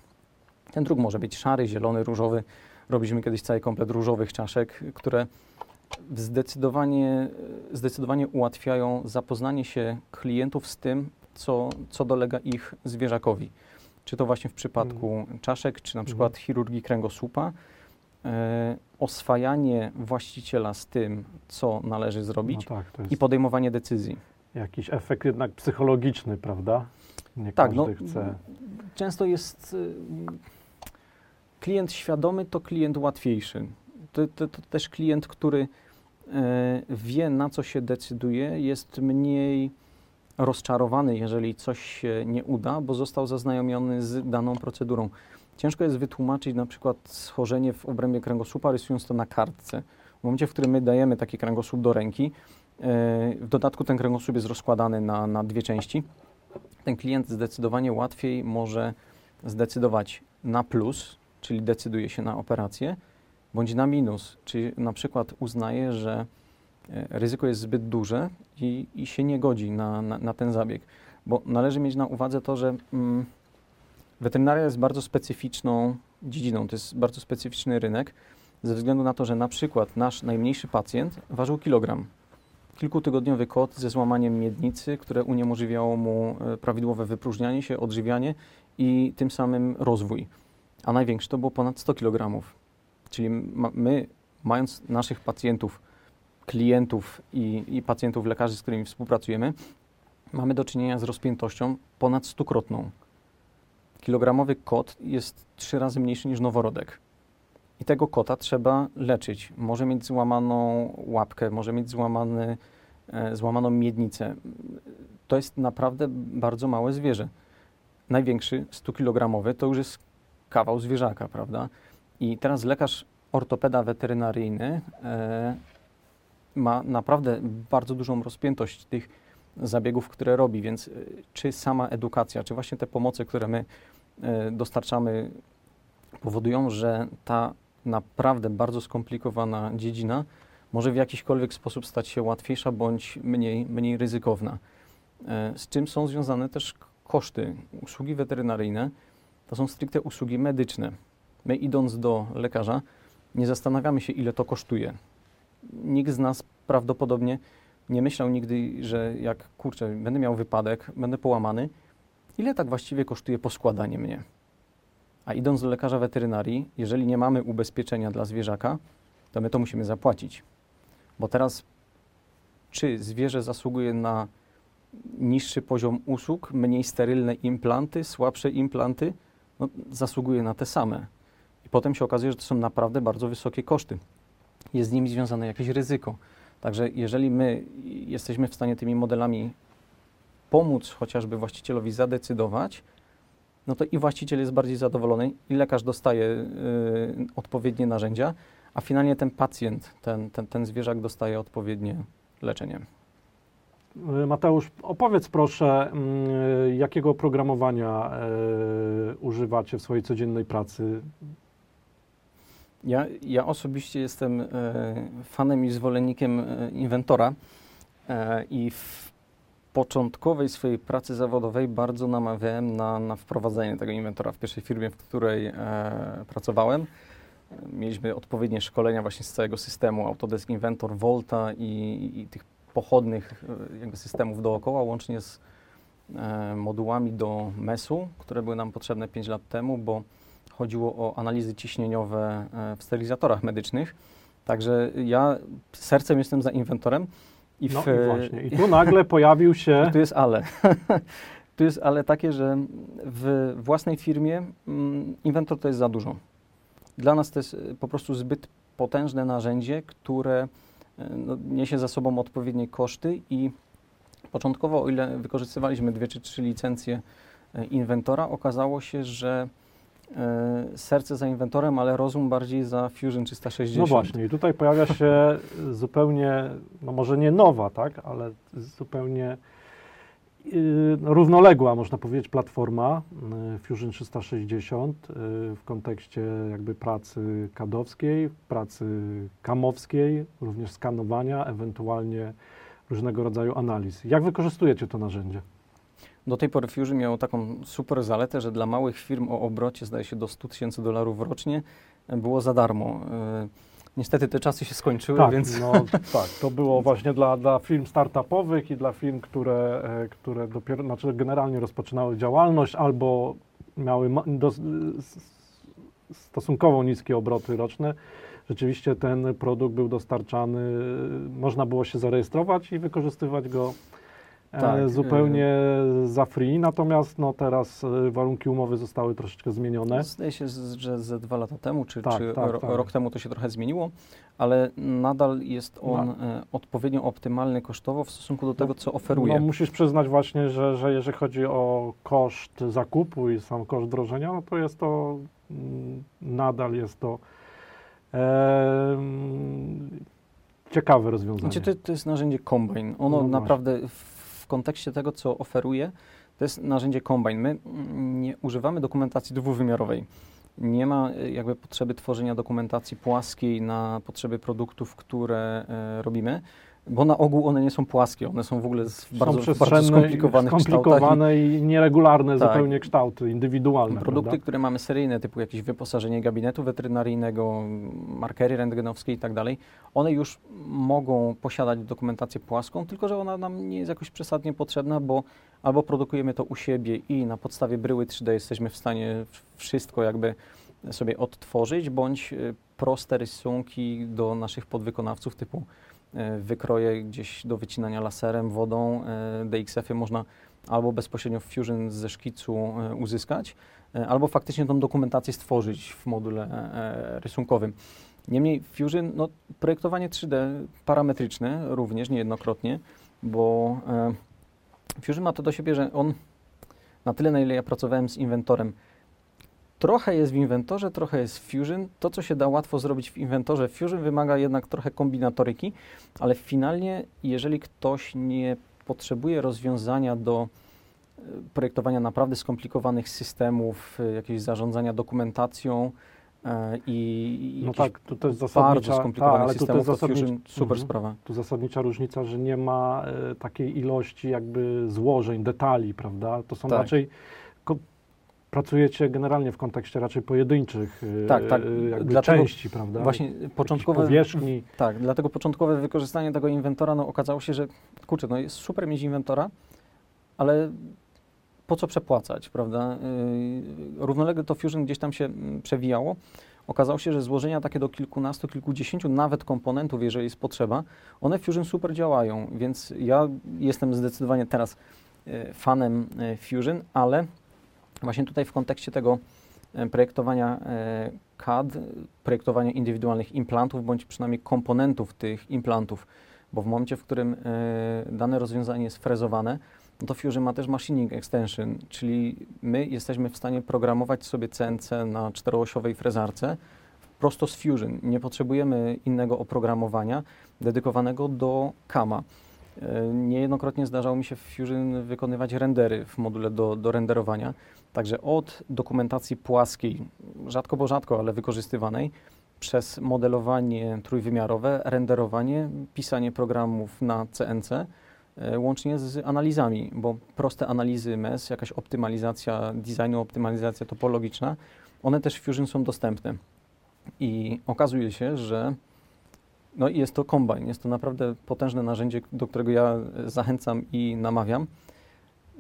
C: Ten druk może być szary, zielony, różowy. Robiliśmy kiedyś cały komplet różowych czaszek, które zdecydowanie, zdecydowanie ułatwiają zapoznanie się klientów z tym, co, co dolega ich zwierzakowi. Czy to właśnie w przypadku
B: Mhm.
C: czaszek, czy na przykład chirurgii kręgosłupa. E, oswajanie właściciela z tym, co należy zrobić
B: No tak,
C: i podejmowanie decyzji.
B: jakiś efekt jednak psychologiczny, prawda? Nie
C: Tak, no,
B: każdy chce.
C: Często jest y, klient świadomy, to klient łatwiejszy. To, to, to też klient, który e, wie, na co się decyduje, jest mniej rozczarowany, jeżeli coś się nie uda, bo został zaznajomiony z daną procedurą. Ciężko jest wytłumaczyć na przykład schorzenie w obrębie kręgosłupa, rysując to na kartce. W momencie, w którym my dajemy taki kręgosłup do ręki, e, w dodatku ten kręgosłup jest rozkładany na, na dwie części, ten klient zdecydowanie łatwiej może zdecydować na plus, czyli decyduje się na operację, bądź na minus, czyli na przykład uznaje, że e, ryzyko jest zbyt duże i, i się nie godzi na, na, na ten zabieg. Bo należy mieć na uwadze to, że mm, weterynaria jest bardzo specyficzną dziedziną, to jest bardzo specyficzny rynek, ze względu na to, że na przykład nasz najmniejszy pacjent ważył kilogram. Kilkutygodniowy kot ze złamaniem miednicy, które uniemożliwiało mu e, prawidłowe wypróżnianie się, odżywianie i tym samym rozwój. A największy to było ponad 100 kg. Czyli my, mając naszych pacjentów, klientów i, i pacjentów, lekarzy, z którymi współpracujemy, mamy do czynienia z rozpiętością ponad stukrotną. Kilogramowy kot jest trzy razy mniejszy niż noworodek. I tego kota trzeba leczyć. Może mieć złamaną łapkę, może mieć złamany, e, złamaną miednicę. To jest naprawdę bardzo małe zwierzę. Największy, 100-kilogramowy, to już jest kawał zwierzaka, prawda? I teraz lekarz ortopeda weterynaryjny e, ma naprawdę bardzo dużą rozpiętość tych zabiegów, które robi, więc e, czy sama edukacja, czy właśnie te pomocy, które my e, dostarczamy, powodują, że ta naprawdę bardzo skomplikowana dziedzina może w jakiśkolwiek sposób stać się łatwiejsza bądź mniej, mniej ryzykowna. Z czym są związane też koszty. Usługi weterynaryjne to są stricte usługi medyczne. My idąc do lekarza nie zastanawiamy się, ile to kosztuje. Nikt z nas prawdopodobnie nie myślał nigdy, że jak kurczę, będę miał wypadek, będę połamany, ile tak właściwie kosztuje poskładanie mnie. A idąc do lekarza weterynarii, jeżeli nie mamy ubezpieczenia dla zwierzaka, to my to musimy zapłacić. Bo teraz, czy zwierzę zasługuje na niższy poziom usług, mniej sterylne implanty, słabsze implanty, no, zasługuje na te same. I potem się okazuje, że to są naprawdę bardzo wysokie koszty. Jest z nimi związane jakieś ryzyko. Także jeżeli my jesteśmy w stanie tymi modelami pomóc chociażby właścicielowi zadecydować, no to i właściciel jest bardziej zadowolony, i lekarz dostaje y, odpowiednie narzędzia, a finalnie ten pacjent, ten, ten, ten zwierzak dostaje odpowiednie leczenie.
B: Y, Mateusz, opowiedz proszę, y, jakiego oprogramowania y, używacie w swojej codziennej pracy?
C: Ja, ja osobiście jestem e, fanem i zwolennikiem e, inwentora e, i w początkowej swojej pracy zawodowej bardzo namawiałem na, na wprowadzenie tego inwentora w pierwszej firmie, w której pracowałem. Mieliśmy odpowiednie szkolenia właśnie z całego systemu Autodesk Inventor, Volta i, i tych pochodnych jakby systemów dookoła, łącznie z modułami do MES-u, które były nam potrzebne 5 lat temu, bo chodziło o analizy ciśnieniowe e, w sterylizatorach medycznych. Także ja sercem jestem za inwentorem. I, w,
B: No i właśnie. I [LAUGHS] tu nagle pojawił się. [LAUGHS]
C: tu jest ale. [LAUGHS] tu jest ale takie, że w własnej firmie mm, inwentor to jest za dużo. Dla nas to jest e, po prostu zbyt potężne narzędzie, które e, no, niesie za sobą odpowiednie koszty i początkowo, o ile wykorzystywaliśmy dwie czy trzy licencje e, inwentora, okazało się, że e, serce za inwentorem, ale rozum bardziej za Fusion 360.
B: No właśnie, i tutaj pojawia się [LAUGHS] zupełnie, no może nie nowa, tak, ale zupełnie y, równoległa, można powiedzieć, platforma y, Fusion 360 y, w kontekście jakby pracy kadowskiej, pracy kamowskiej, również skanowania, ewentualnie różnego rodzaju analiz. Jak wykorzystujecie to narzędzie?
C: Do tej pory Fusion miał taką super zaletę, że dla małych firm o obrocie, zdaje się, do 100 tysięcy dolarów rocznie e, było za darmo. E, Niestety te czasy się skończyły,
B: Tak,
C: więc
B: no, tak, to było [LAUGHS] właśnie dla, dla firm startupowych i dla firm, które, e, które dopiero, znaczy generalnie rozpoczynały działalność albo miały do, stosunkowo niskie obroty roczne. Rzeczywiście ten produkt był dostarczany, można było się zarejestrować i wykorzystywać go
C: Tak,
B: zupełnie za free, natomiast no, teraz e, warunki umowy zostały troszeczkę zmienione.
C: zdaje się, że ze dwa lata temu, czy,
B: Tak,
C: czy
B: tak, tak.
C: rok temu to się trochę zmieniło, ale nadal jest on e, odpowiednio optymalny kosztowo w stosunku do tego, co oferuje.
B: No, musisz przyznać właśnie, że, że jeżeli chodzi o koszt zakupu i sam koszt wdrożenia, no to jest to mm, nadal jest to em, ciekawe rozwiązanie.
C: Znaczy, to, to jest narzędzie Combine. Ono
B: No
C: naprawdę w, w kontekście tego, co oferuje, to jest narzędzie Combine. My mm, nie używamy dokumentacji dwuwymiarowej. Nie ma y, jakby potrzeby tworzenia dokumentacji płaskiej na potrzeby produktów, które e, robimy, bo na ogół one nie są płaskie, one są w ogóle z bardzo, bardzo skomplikowanych kształtach. i-
B: skomplikowane i nieregularne
C: Tak.
B: zupełnie kształty, indywidualne.
C: Produkty,
B: prawda?
C: które mamy seryjne, typu jakieś wyposażenie gabinetu weterynaryjnego, markery rentgenowskie i tak dalej, one już mogą posiadać dokumentację płaską, tylko że ona nam nie jest jakoś przesadnie potrzebna, bo albo produkujemy to u siebie i na podstawie bryły 3D jesteśmy w stanie wszystko jakby sobie odtworzyć, bądź y, proste rysunki do naszych podwykonawców typu wykroje gdzieś do wycinania laserem, wodą, y, DXF-y można albo bezpośrednio w Fusion ze szkicu e, uzyskać, e, albo faktycznie tą dokumentację stworzyć w module e, rysunkowym. Niemniej Fusion, no, projektowanie 3D parametryczne również niejednokrotnie, bo e, Fusion ma to do siebie, że on na tyle, na ile ja pracowałem z inwentorem, trochę jest w inwentorze, trochę jest w Fusion. To, co się da łatwo zrobić w inwentorze, Fusion wymaga jednak trochę kombinatoryki, ale finalnie, jeżeli ktoś nie potrzebuje rozwiązania do e, projektowania naprawdę skomplikowanych systemów, e, jakiegoś zarządzania dokumentacją e, i,
B: No tak, tu to jest
C: bardzo skomplikowanych
B: tak, ale tu to
C: systemów, to Fusion
B: zasadnicza,
C: super
B: Mhm.
C: sprawa.
B: tu zasadnicza różnica, że nie ma takiej ilości jakby złożeń, detali, prawda? To są
C: Tak.
B: raczej, pracujecie generalnie w kontekście raczej pojedynczych e,
C: Tak, tak.
B: e, jakby
C: Dlatego
B: części, prawda?
C: Właśnie początkowe,
B: powierzchni.
C: tak, dlatego początkowe wykorzystanie tego inwentora, no okazało się, że kurczę, no jest super mieć inwentora, ale po co przepłacać, prawda? Yy, równolegle to Fusion gdzieś tam się przewijało. Okazało się, że złożenia takie do kilkunastu, kilkudziesięciu nawet komponentów, jeżeli jest potrzeba, one w Fusion super działają, więc ja jestem zdecydowanie teraz e, fanem e, Fusion, ale właśnie tutaj w kontekście tego e, projektowania e, CAD, projektowania indywidualnych implantów, bądź przynajmniej komponentów tych implantów, bo w momencie, w którym e, dane rozwiązanie jest frezowane, no to Fusion ma też machining extension, czyli my jesteśmy w stanie programować sobie CNC na czteroosiowej frezarce prosto z Fusion. Nie potrzebujemy innego oprogramowania dedykowanego do Kama. Niejednokrotnie zdarzało mi się w Fusion wykonywać rendery w module do, do renderowania. Także od dokumentacji płaskiej, rzadko bo rzadko, ale wykorzystywanej, przez modelowanie trójwymiarowe, renderowanie, pisanie programów na CNC, e, łącznie z analizami, bo proste analizy MES, jakaś optymalizacja designu, optymalizacja topologiczna, one też w Fusion są dostępne. I okazuje się, że no jest to kombine, jest to naprawdę potężne narzędzie, do którego ja e, zachęcam i namawiam.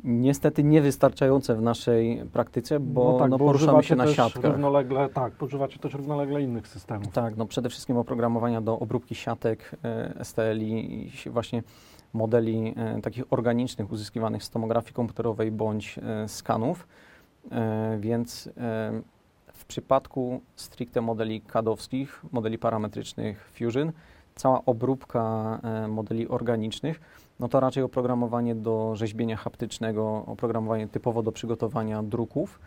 C: Niestety niewystarczające w naszej praktyce, bo, no
B: tak, bo
C: poruszamy się na siatkach.
B: Równolegle, tak, używacie też równolegle innych systemów.
C: Tak, no przede wszystkim oprogramowania do obróbki siatek e, STL-i, i właśnie modeli e, takich organicznych uzyskiwanych z tomografii komputerowej bądź e, skanów, e, więc e, w przypadku stricte modeli CAD-owskich, modeli parametrycznych Fusion, cała obróbka e, modeli organicznych, no to raczej oprogramowanie do rzeźbienia haptycznego, oprogramowanie typowo do przygotowania druków,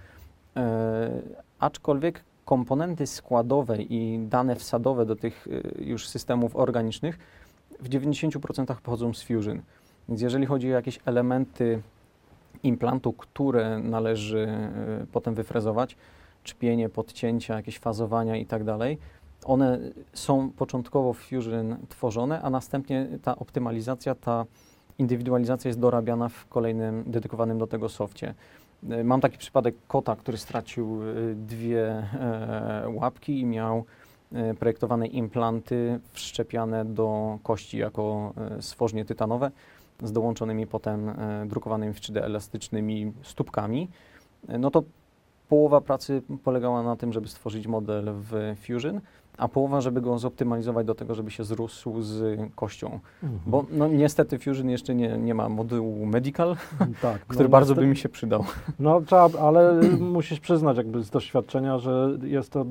C: e, aczkolwiek komponenty składowe i dane wsadowe do tych y, już systemów organicznych w 90% pochodzą z Fusion. Więc jeżeli chodzi o jakieś elementy implantu, które należy potem wyfrezować, czpienie, podcięcia, jakieś fazowania i tak dalej. One są początkowo w Fusion tworzone, a następnie ta optymalizacja, ta indywidualizacja jest dorabiana w kolejnym dedykowanym do tego softie. Y, Mam taki przypadek kota, który stracił y, dwie e, łapki i miał e, projektowane implanty wszczepiane do kości jako e, stworznie tytanowe z dołączonymi potem e, drukowanymi w 3D elastycznymi stópkami. E, No to połowa pracy polegała na tym, żeby stworzyć model w Fusion, a połowa, żeby go zoptymalizować do tego, żeby się zrósł z kością.
B: Mhm.
C: Bo no, niestety Fusion jeszcze nie, nie ma modułu medical, [LAUGHS]
B: tak,
C: który
B: no,
C: bardzo by mi się przydał. [LAUGHS]
B: No trzeba, ale [CLEARS THROAT] musisz przyznać jakby z doświadczenia, że jest to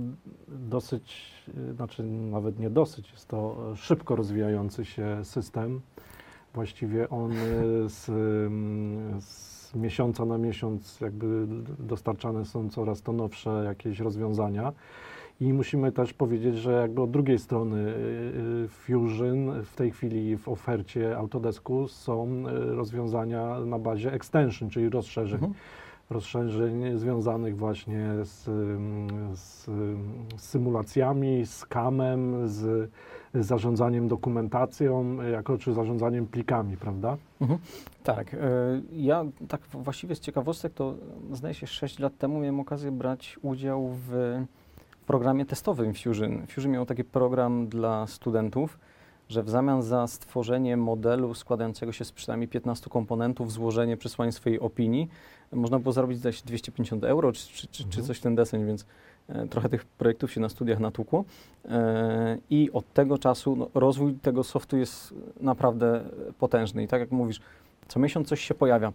B: dosyć, y, znaczy nawet nie dosyć, jest to szybko rozwijający się system. Właściwie on y, z, ym, z miesiąca na miesiąc jakby dostarczane są coraz to nowsze jakieś rozwiązania. I musimy też powiedzieć, że jakby od drugiej strony y, y, Fusion w tej chwili w ofercie Autodesku są y, rozwiązania na bazie extension, czyli rozszerzeń
C: Mhm.
B: rozszerzeń związanych właśnie z, z, ym, z symulacjami, z kamem, z zarządzaniem dokumentacją, jako czy zarządzaniem plikami, prawda?
C: Mhm. Tak. e, Ja tak właściwie z ciekawostek to zdaje się 6 lat temu miałem okazję brać udział w programie testowym Fusion. Fusion miał taki program dla studentów, że w zamian za stworzenie modelu składającego się z przynajmniej 15 komponentów, złożenie, przesłanie swojej opinii, można było zarobić zdaje się 250 euro czy, czy, czy, czy
B: Mhm.
C: coś w ten deseń, więc trochę tych projektów się na studiach natłukło. E, I od tego czasu no, rozwój tego softu jest naprawdę potężny. I tak jak mówisz, co miesiąc coś się pojawia.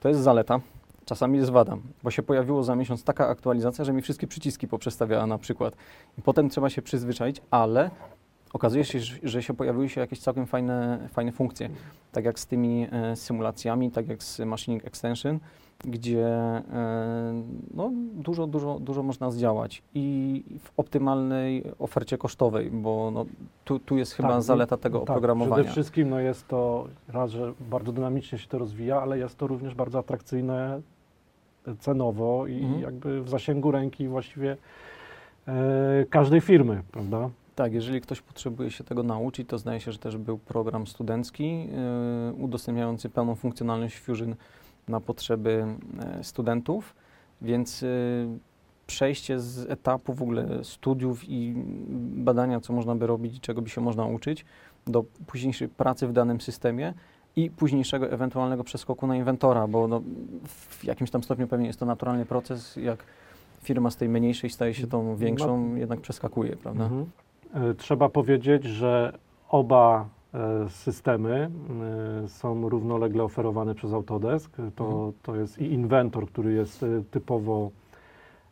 C: To jest zaleta, czasami jest wada, bo się pojawiło za miesiąc taka aktualizacja, że mi wszystkie przyciski poprzestawiała na przykład. I potem trzeba się przyzwyczaić, ale okazuje się, że- że się pojawiły się jakieś całkiem fajne, fajne funkcje. Tak jak z tymi e, symulacjami, tak jak z Machining Extension, gdzie e, no, dużo, dużo, dużo można zdziałać i w optymalnej ofercie kosztowej, bo no, tu, tu jest chyba
B: Tak,
C: zaleta tego
B: tak,
C: oprogramowania.
B: Przede wszystkim no jest to raz, że bardzo dynamicznie się to rozwija, ale jest to również bardzo atrakcyjne cenowo i
C: Mhm.
B: jakby w zasięgu ręki właściwie e, każdej firmy, prawda?
C: Tak, jeżeli ktoś potrzebuje się tego nauczyć, to zdaje się, że też był program studencki yy, udostępniający pełną funkcjonalność Fusion na potrzeby e, studentów, więc yy, przejście z etapu w ogóle studiów i badania, co można by robić i czego by się można uczyć, do późniejszej pracy w danym systemie i późniejszego ewentualnego przeskoku na inwentora, bo no, w jakimś tam stopniu pewnie jest to naturalny proces, jak firma z tej mniejszej staje się tą większą, jednak przeskakuje, prawda?
B: Mhm. E, Trzeba powiedzieć, że oba systemy e, są równolegle oferowane przez Autodesk. To,
C: Mhm.
B: to jest i Inventor, który jest e, typowo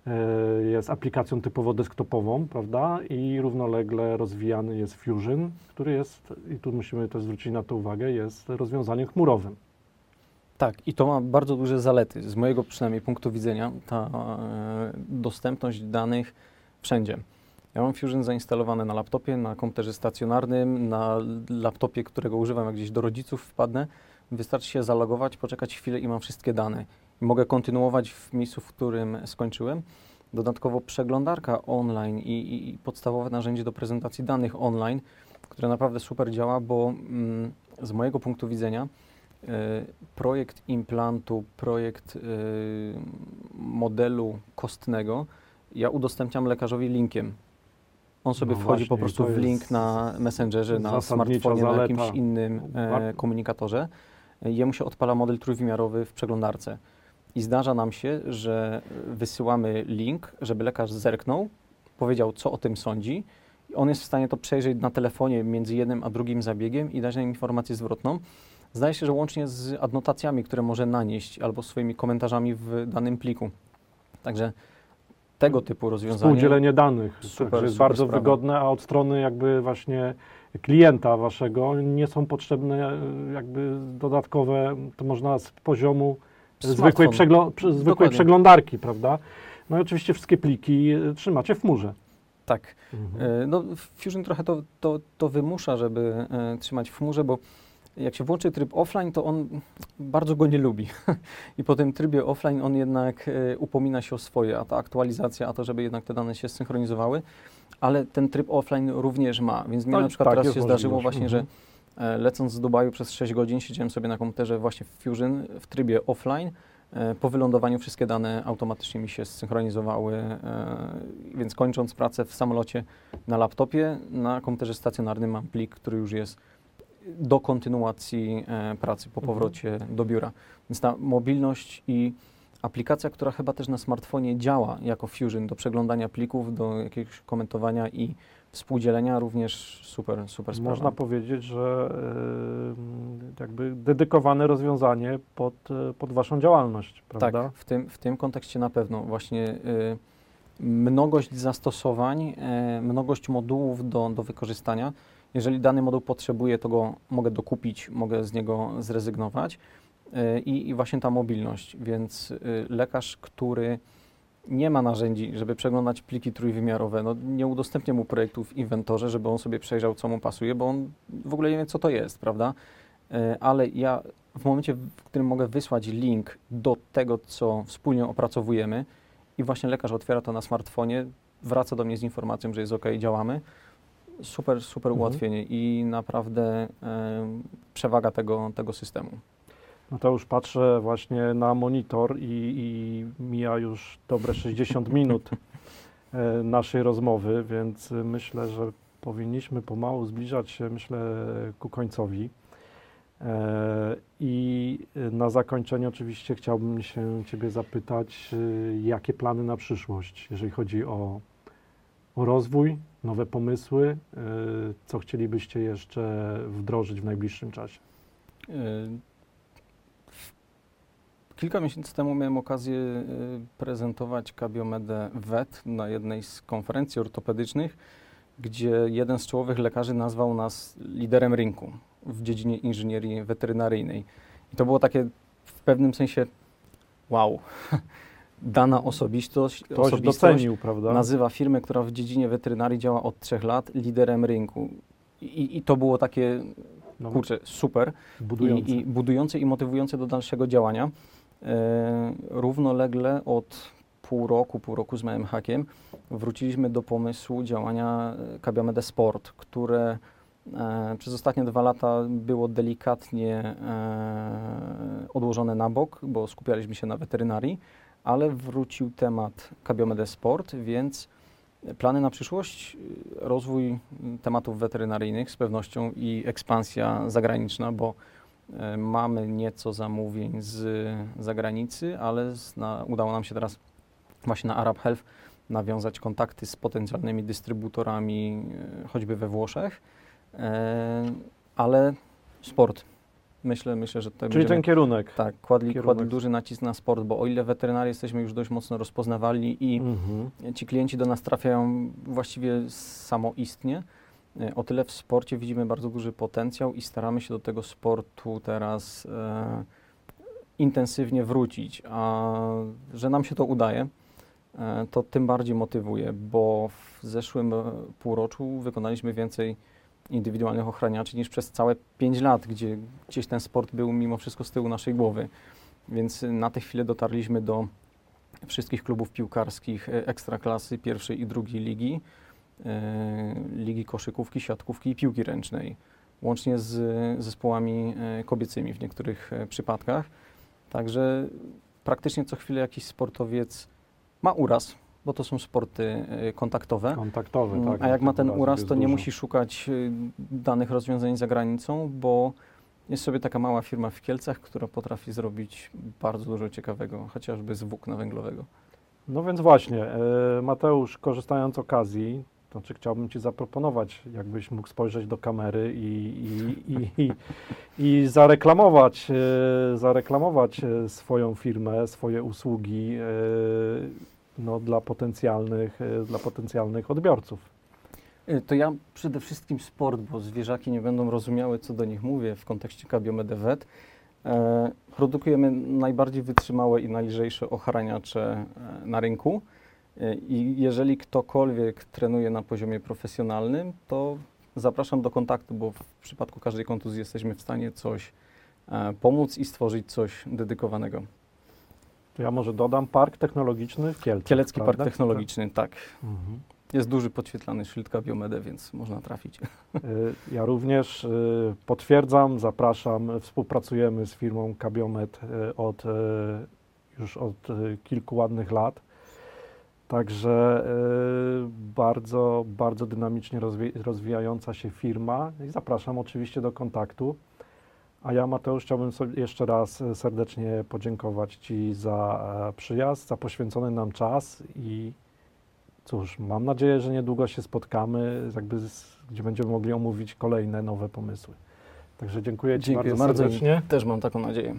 B: e, jest aplikacją typowo desktopową, prawda? I równolegle rozwijany jest Fusion, który jest, i tu musimy też zwrócić na to uwagę, jest rozwiązaniem chmurowym.
C: Tak, i to ma bardzo duże zalety, z mojego przynajmniej punktu widzenia, ta e, dostępność danych wszędzie. Ja mam Fusion zainstalowany na laptopie, na komputerze stacjonarnym, na laptopie, którego używam, jak gdzieś do rodziców wpadnę. Wystarczy się zalogować, poczekać chwilę i mam wszystkie dane. Mogę kontynuować w miejscu, w którym skończyłem. Dodatkowo przeglądarka online i, i, podstawowe narzędzie do prezentacji danych online, które naprawdę super działa, bo mm, z mojego punktu widzenia e, projekt implantu, projekt e, modelu kostnego, ja udostępniam lekarzowi linkiem. On sobie
B: No
C: wchodzi po
B: właśnie,
C: prostu
B: to
C: w link na Messengerze, na smartfonie, na
B: zaleta.
C: jakimś innym e, komunikatorze. Jemu się odpala model trójwymiarowy w przeglądarce. I zdarza nam się, że wysyłamy link, żeby lekarz zerknął, powiedział, co o tym sądzi. I on jest w stanie to przejrzeć na telefonie między jednym a drugim zabiegiem i dać nam informację zwrotną. Zdaje się, że łącznie z adnotacjami, które może nanieść, albo swoimi komentarzami w danym pliku. Także tego typu rozwiązanie.
B: Współdzielenie danych
C: Super,
B: także jest
C: super
B: bardzo
C: sprawa.
B: wygodne, a od strony jakby właśnie klienta waszego nie są potrzebne e, jakby dodatkowe, to można z poziomu zwykłej, przy- zwykłej
C: Dokładnie.
B: przeglądarki, prawda? No i oczywiście wszystkie pliki e, trzymacie w chmurze.
C: Tak. E, No, Fusion trochę to, to, to wymusza, żeby trzymać w chmurze, bo jak się włączy tryb offline, to on bardzo go nie lubi. [LAUGHS] I po tym trybie offline on jednak e, upomina się o swoje, a ta aktualizacja, a to, żeby jednak te dane się synchronizowały, ale ten tryb offline również ma, więc mnie
B: Tak,
C: na przykład
B: tak,
C: teraz się zdarzyło właśnie,
B: Mhm.
C: że e, lecąc z Dubaju przez 6 godzin siedziałem sobie na komputerze właśnie w Fusion w trybie offline. E, Po wylądowaniu wszystkie dane automatycznie mi się zsynchronizowały, więc kończąc pracę w samolocie na laptopie, na komputerze stacjonarnym mam plik, który już jest do kontynuacji e, pracy po
B: Mhm.
C: powrocie do biura. Więc ta mobilność i aplikacja, która chyba też na smartfonie działa jako Fusion do przeglądania plików, do jakiegoś komentowania i współdzielenia, również super, super sprawa.
B: Można powiedzieć, że y, jakby dedykowane rozwiązanie pod, y, pod Waszą działalność, prawda?
C: Tak, w tym, w tym kontekście na pewno właśnie mnogość zastosowań, mnogość modułów do, do wykorzystania. Jeżeli dany moduł potrzebuję, to go mogę dokupić, mogę z niego zrezygnować. Y, I, I właśnie ta mobilność, więc y, lekarz, który nie ma narzędzi, żeby przeglądać pliki trójwymiarowe, no nie udostępnię mu projektu w inwentorze, żeby on sobie przejrzał, co mu pasuje, bo on w ogóle nie wie, co to jest, prawda? E, Ale ja w momencie, w którym mogę wysłać link do tego, co wspólnie opracowujemy i właśnie lekarz otwiera to na smartfonie, wraca do mnie z informacją, że jest OK, działamy, super, super
B: Mhm.
C: ułatwienie i naprawdę e, przewaga tego, tego systemu.
B: No to już patrzę właśnie na monitor i, i mija już dobre 60 [LAUGHS] minut e, naszej rozmowy, więc myślę, że powinniśmy pomału zbliżać się, myślę, ku końcowi. E, I na zakończenie oczywiście chciałbym się Ciebie zapytać, jakie plany na przyszłość, jeżeli chodzi o, o rozwój, nowe pomysły, y, co chcielibyście jeszcze wdrożyć w najbliższym czasie?
C: Y, Kilka miesięcy temu miałem okazję y, prezentować Kabiomedę VET na jednej z konferencji ortopedycznych, gdzie jeden z czołowych lekarzy nazwał nas liderem rynku w dziedzinie inżynierii weterynaryjnej. I to było takie w pewnym sensie wow. [LAUGHS] Dana osobistość,
B: Ktoś
C: osobistość
B: docenił, prawda?
C: nazywa firmę, która w dziedzinie weterynarii działa od trzech lat, liderem rynku. I, i to było takie,
B: No,
C: kurczę, super
B: budujący.
C: i, i budujące i motywujące do dalszego działania. E, równolegle od pół roku, pół roku z małym hakiem, wróciliśmy do pomysłu działania e, Kabiamede Sport, które e, przez ostatnie dwa lata było delikatnie e, odłożone na bok, bo skupialiśmy się na weterynarii, ale wrócił temat Kabiomede Sport, więc plany na przyszłość, rozwój tematów weterynaryjnych z pewnością i ekspansja zagraniczna, bo e, mamy nieco zamówień z zagranicy, ale na, udało nam się teraz właśnie na Arab Health nawiązać kontakty z potencjalnymi dystrybutorami, e, choćby we Włoszech, e, ale sport. Myślę, myślę, że to
B: Czyli
C: będziemy-
B: ten kierunek.
C: tak, kładli,
B: Kierunek.
C: kładli duży nacisk na sport, bo o ile weterynarii jesteśmy już dość mocno rozpoznawali i
B: Mhm.
C: ci klienci do nas trafiają właściwie samoistnie, e, o tyle w sporcie widzimy bardzo duży potencjał i staramy się do tego sportu teraz e, intensywnie wrócić. A że nam się to udaje, e, to tym bardziej motywuje, bo w zeszłym e, półroczu wykonaliśmy więcej indywidualnych ochraniaczy niż przez całe 5 lat, gdzie gdzieś ten sport był mimo wszystko z tyłu naszej głowy. Więc y, na tę chwilę dotarliśmy do wszystkich klubów piłkarskich e, ekstraklasy pierwszej i drugiej ligi, e, ligi koszykówki, siatkówki i piłki ręcznej, łącznie z zespołami kobiecymi w niektórych przypadkach. Także praktycznie co chwilę jakiś sportowiec ma uraz, bo to są sporty e, kontaktowe.
B: Kontaktowy,
C: Mm,
B: tak.
C: A jak ma ten uraz, to nie
B: dużo.
C: musi szukać y, danych rozwiązań za granicą, bo jest sobie taka mała firma w Kielcach, która potrafi zrobić bardzo dużo ciekawego, chociażby z włókna węglowego.
B: No więc właśnie, e, Mateusz, korzystając z okazji, to znaczy chciałbym Ci zaproponować, jakbyś mógł spojrzeć do kamery i, i, i, i, zareklamować, e, zareklamować e, swoją firmę, swoje usługi no, dla, potencjalnych, e, dla potencjalnych odbiorców.
C: Y, To ja przede wszystkim sport, bo zwierzaki nie będą rozumiały, co do nich mówię w kontekście Kabiomedevet. E, produkujemy najbardziej wytrzymałe i najlżejsze ochraniacze e, na rynku. E, I jeżeli ktokolwiek trenuje na poziomie profesjonalnym, to zapraszam do kontaktu, bo w przypadku każdej kontuzji jesteśmy w stanie coś e, pomóc i stworzyć coś dedykowanego.
B: To ja może dodam Park Technologiczny w Kielcach.
C: Kielecki Park
B: prawda?
C: Technologiczny, tak.
B: Mhm.
C: Jest duży podświetlany szyld Biomedę, więc można trafić.
B: Y, Ja również y, potwierdzam, zapraszam. Współpracujemy z firmą Kabiomet y, od, już od kilku ładnych lat. Także bardzo, bardzo dynamicznie rozwi- rozwijająca się firma i zapraszam oczywiście do kontaktu. A ja, Mateusz, chciałbym sobie jeszcze raz y, serdecznie podziękować Ci za e, przyjazd, za poświęcony nam czas i cóż, mam nadzieję, że niedługo się spotkamy, jakby z, gdzie będziemy mogli omówić kolejne nowe pomysły. Także dziękuję Ci
C: Dziękuję
B: bardzo
C: bardzo.
B: serdecznie.
C: Też mam taką nadzieję.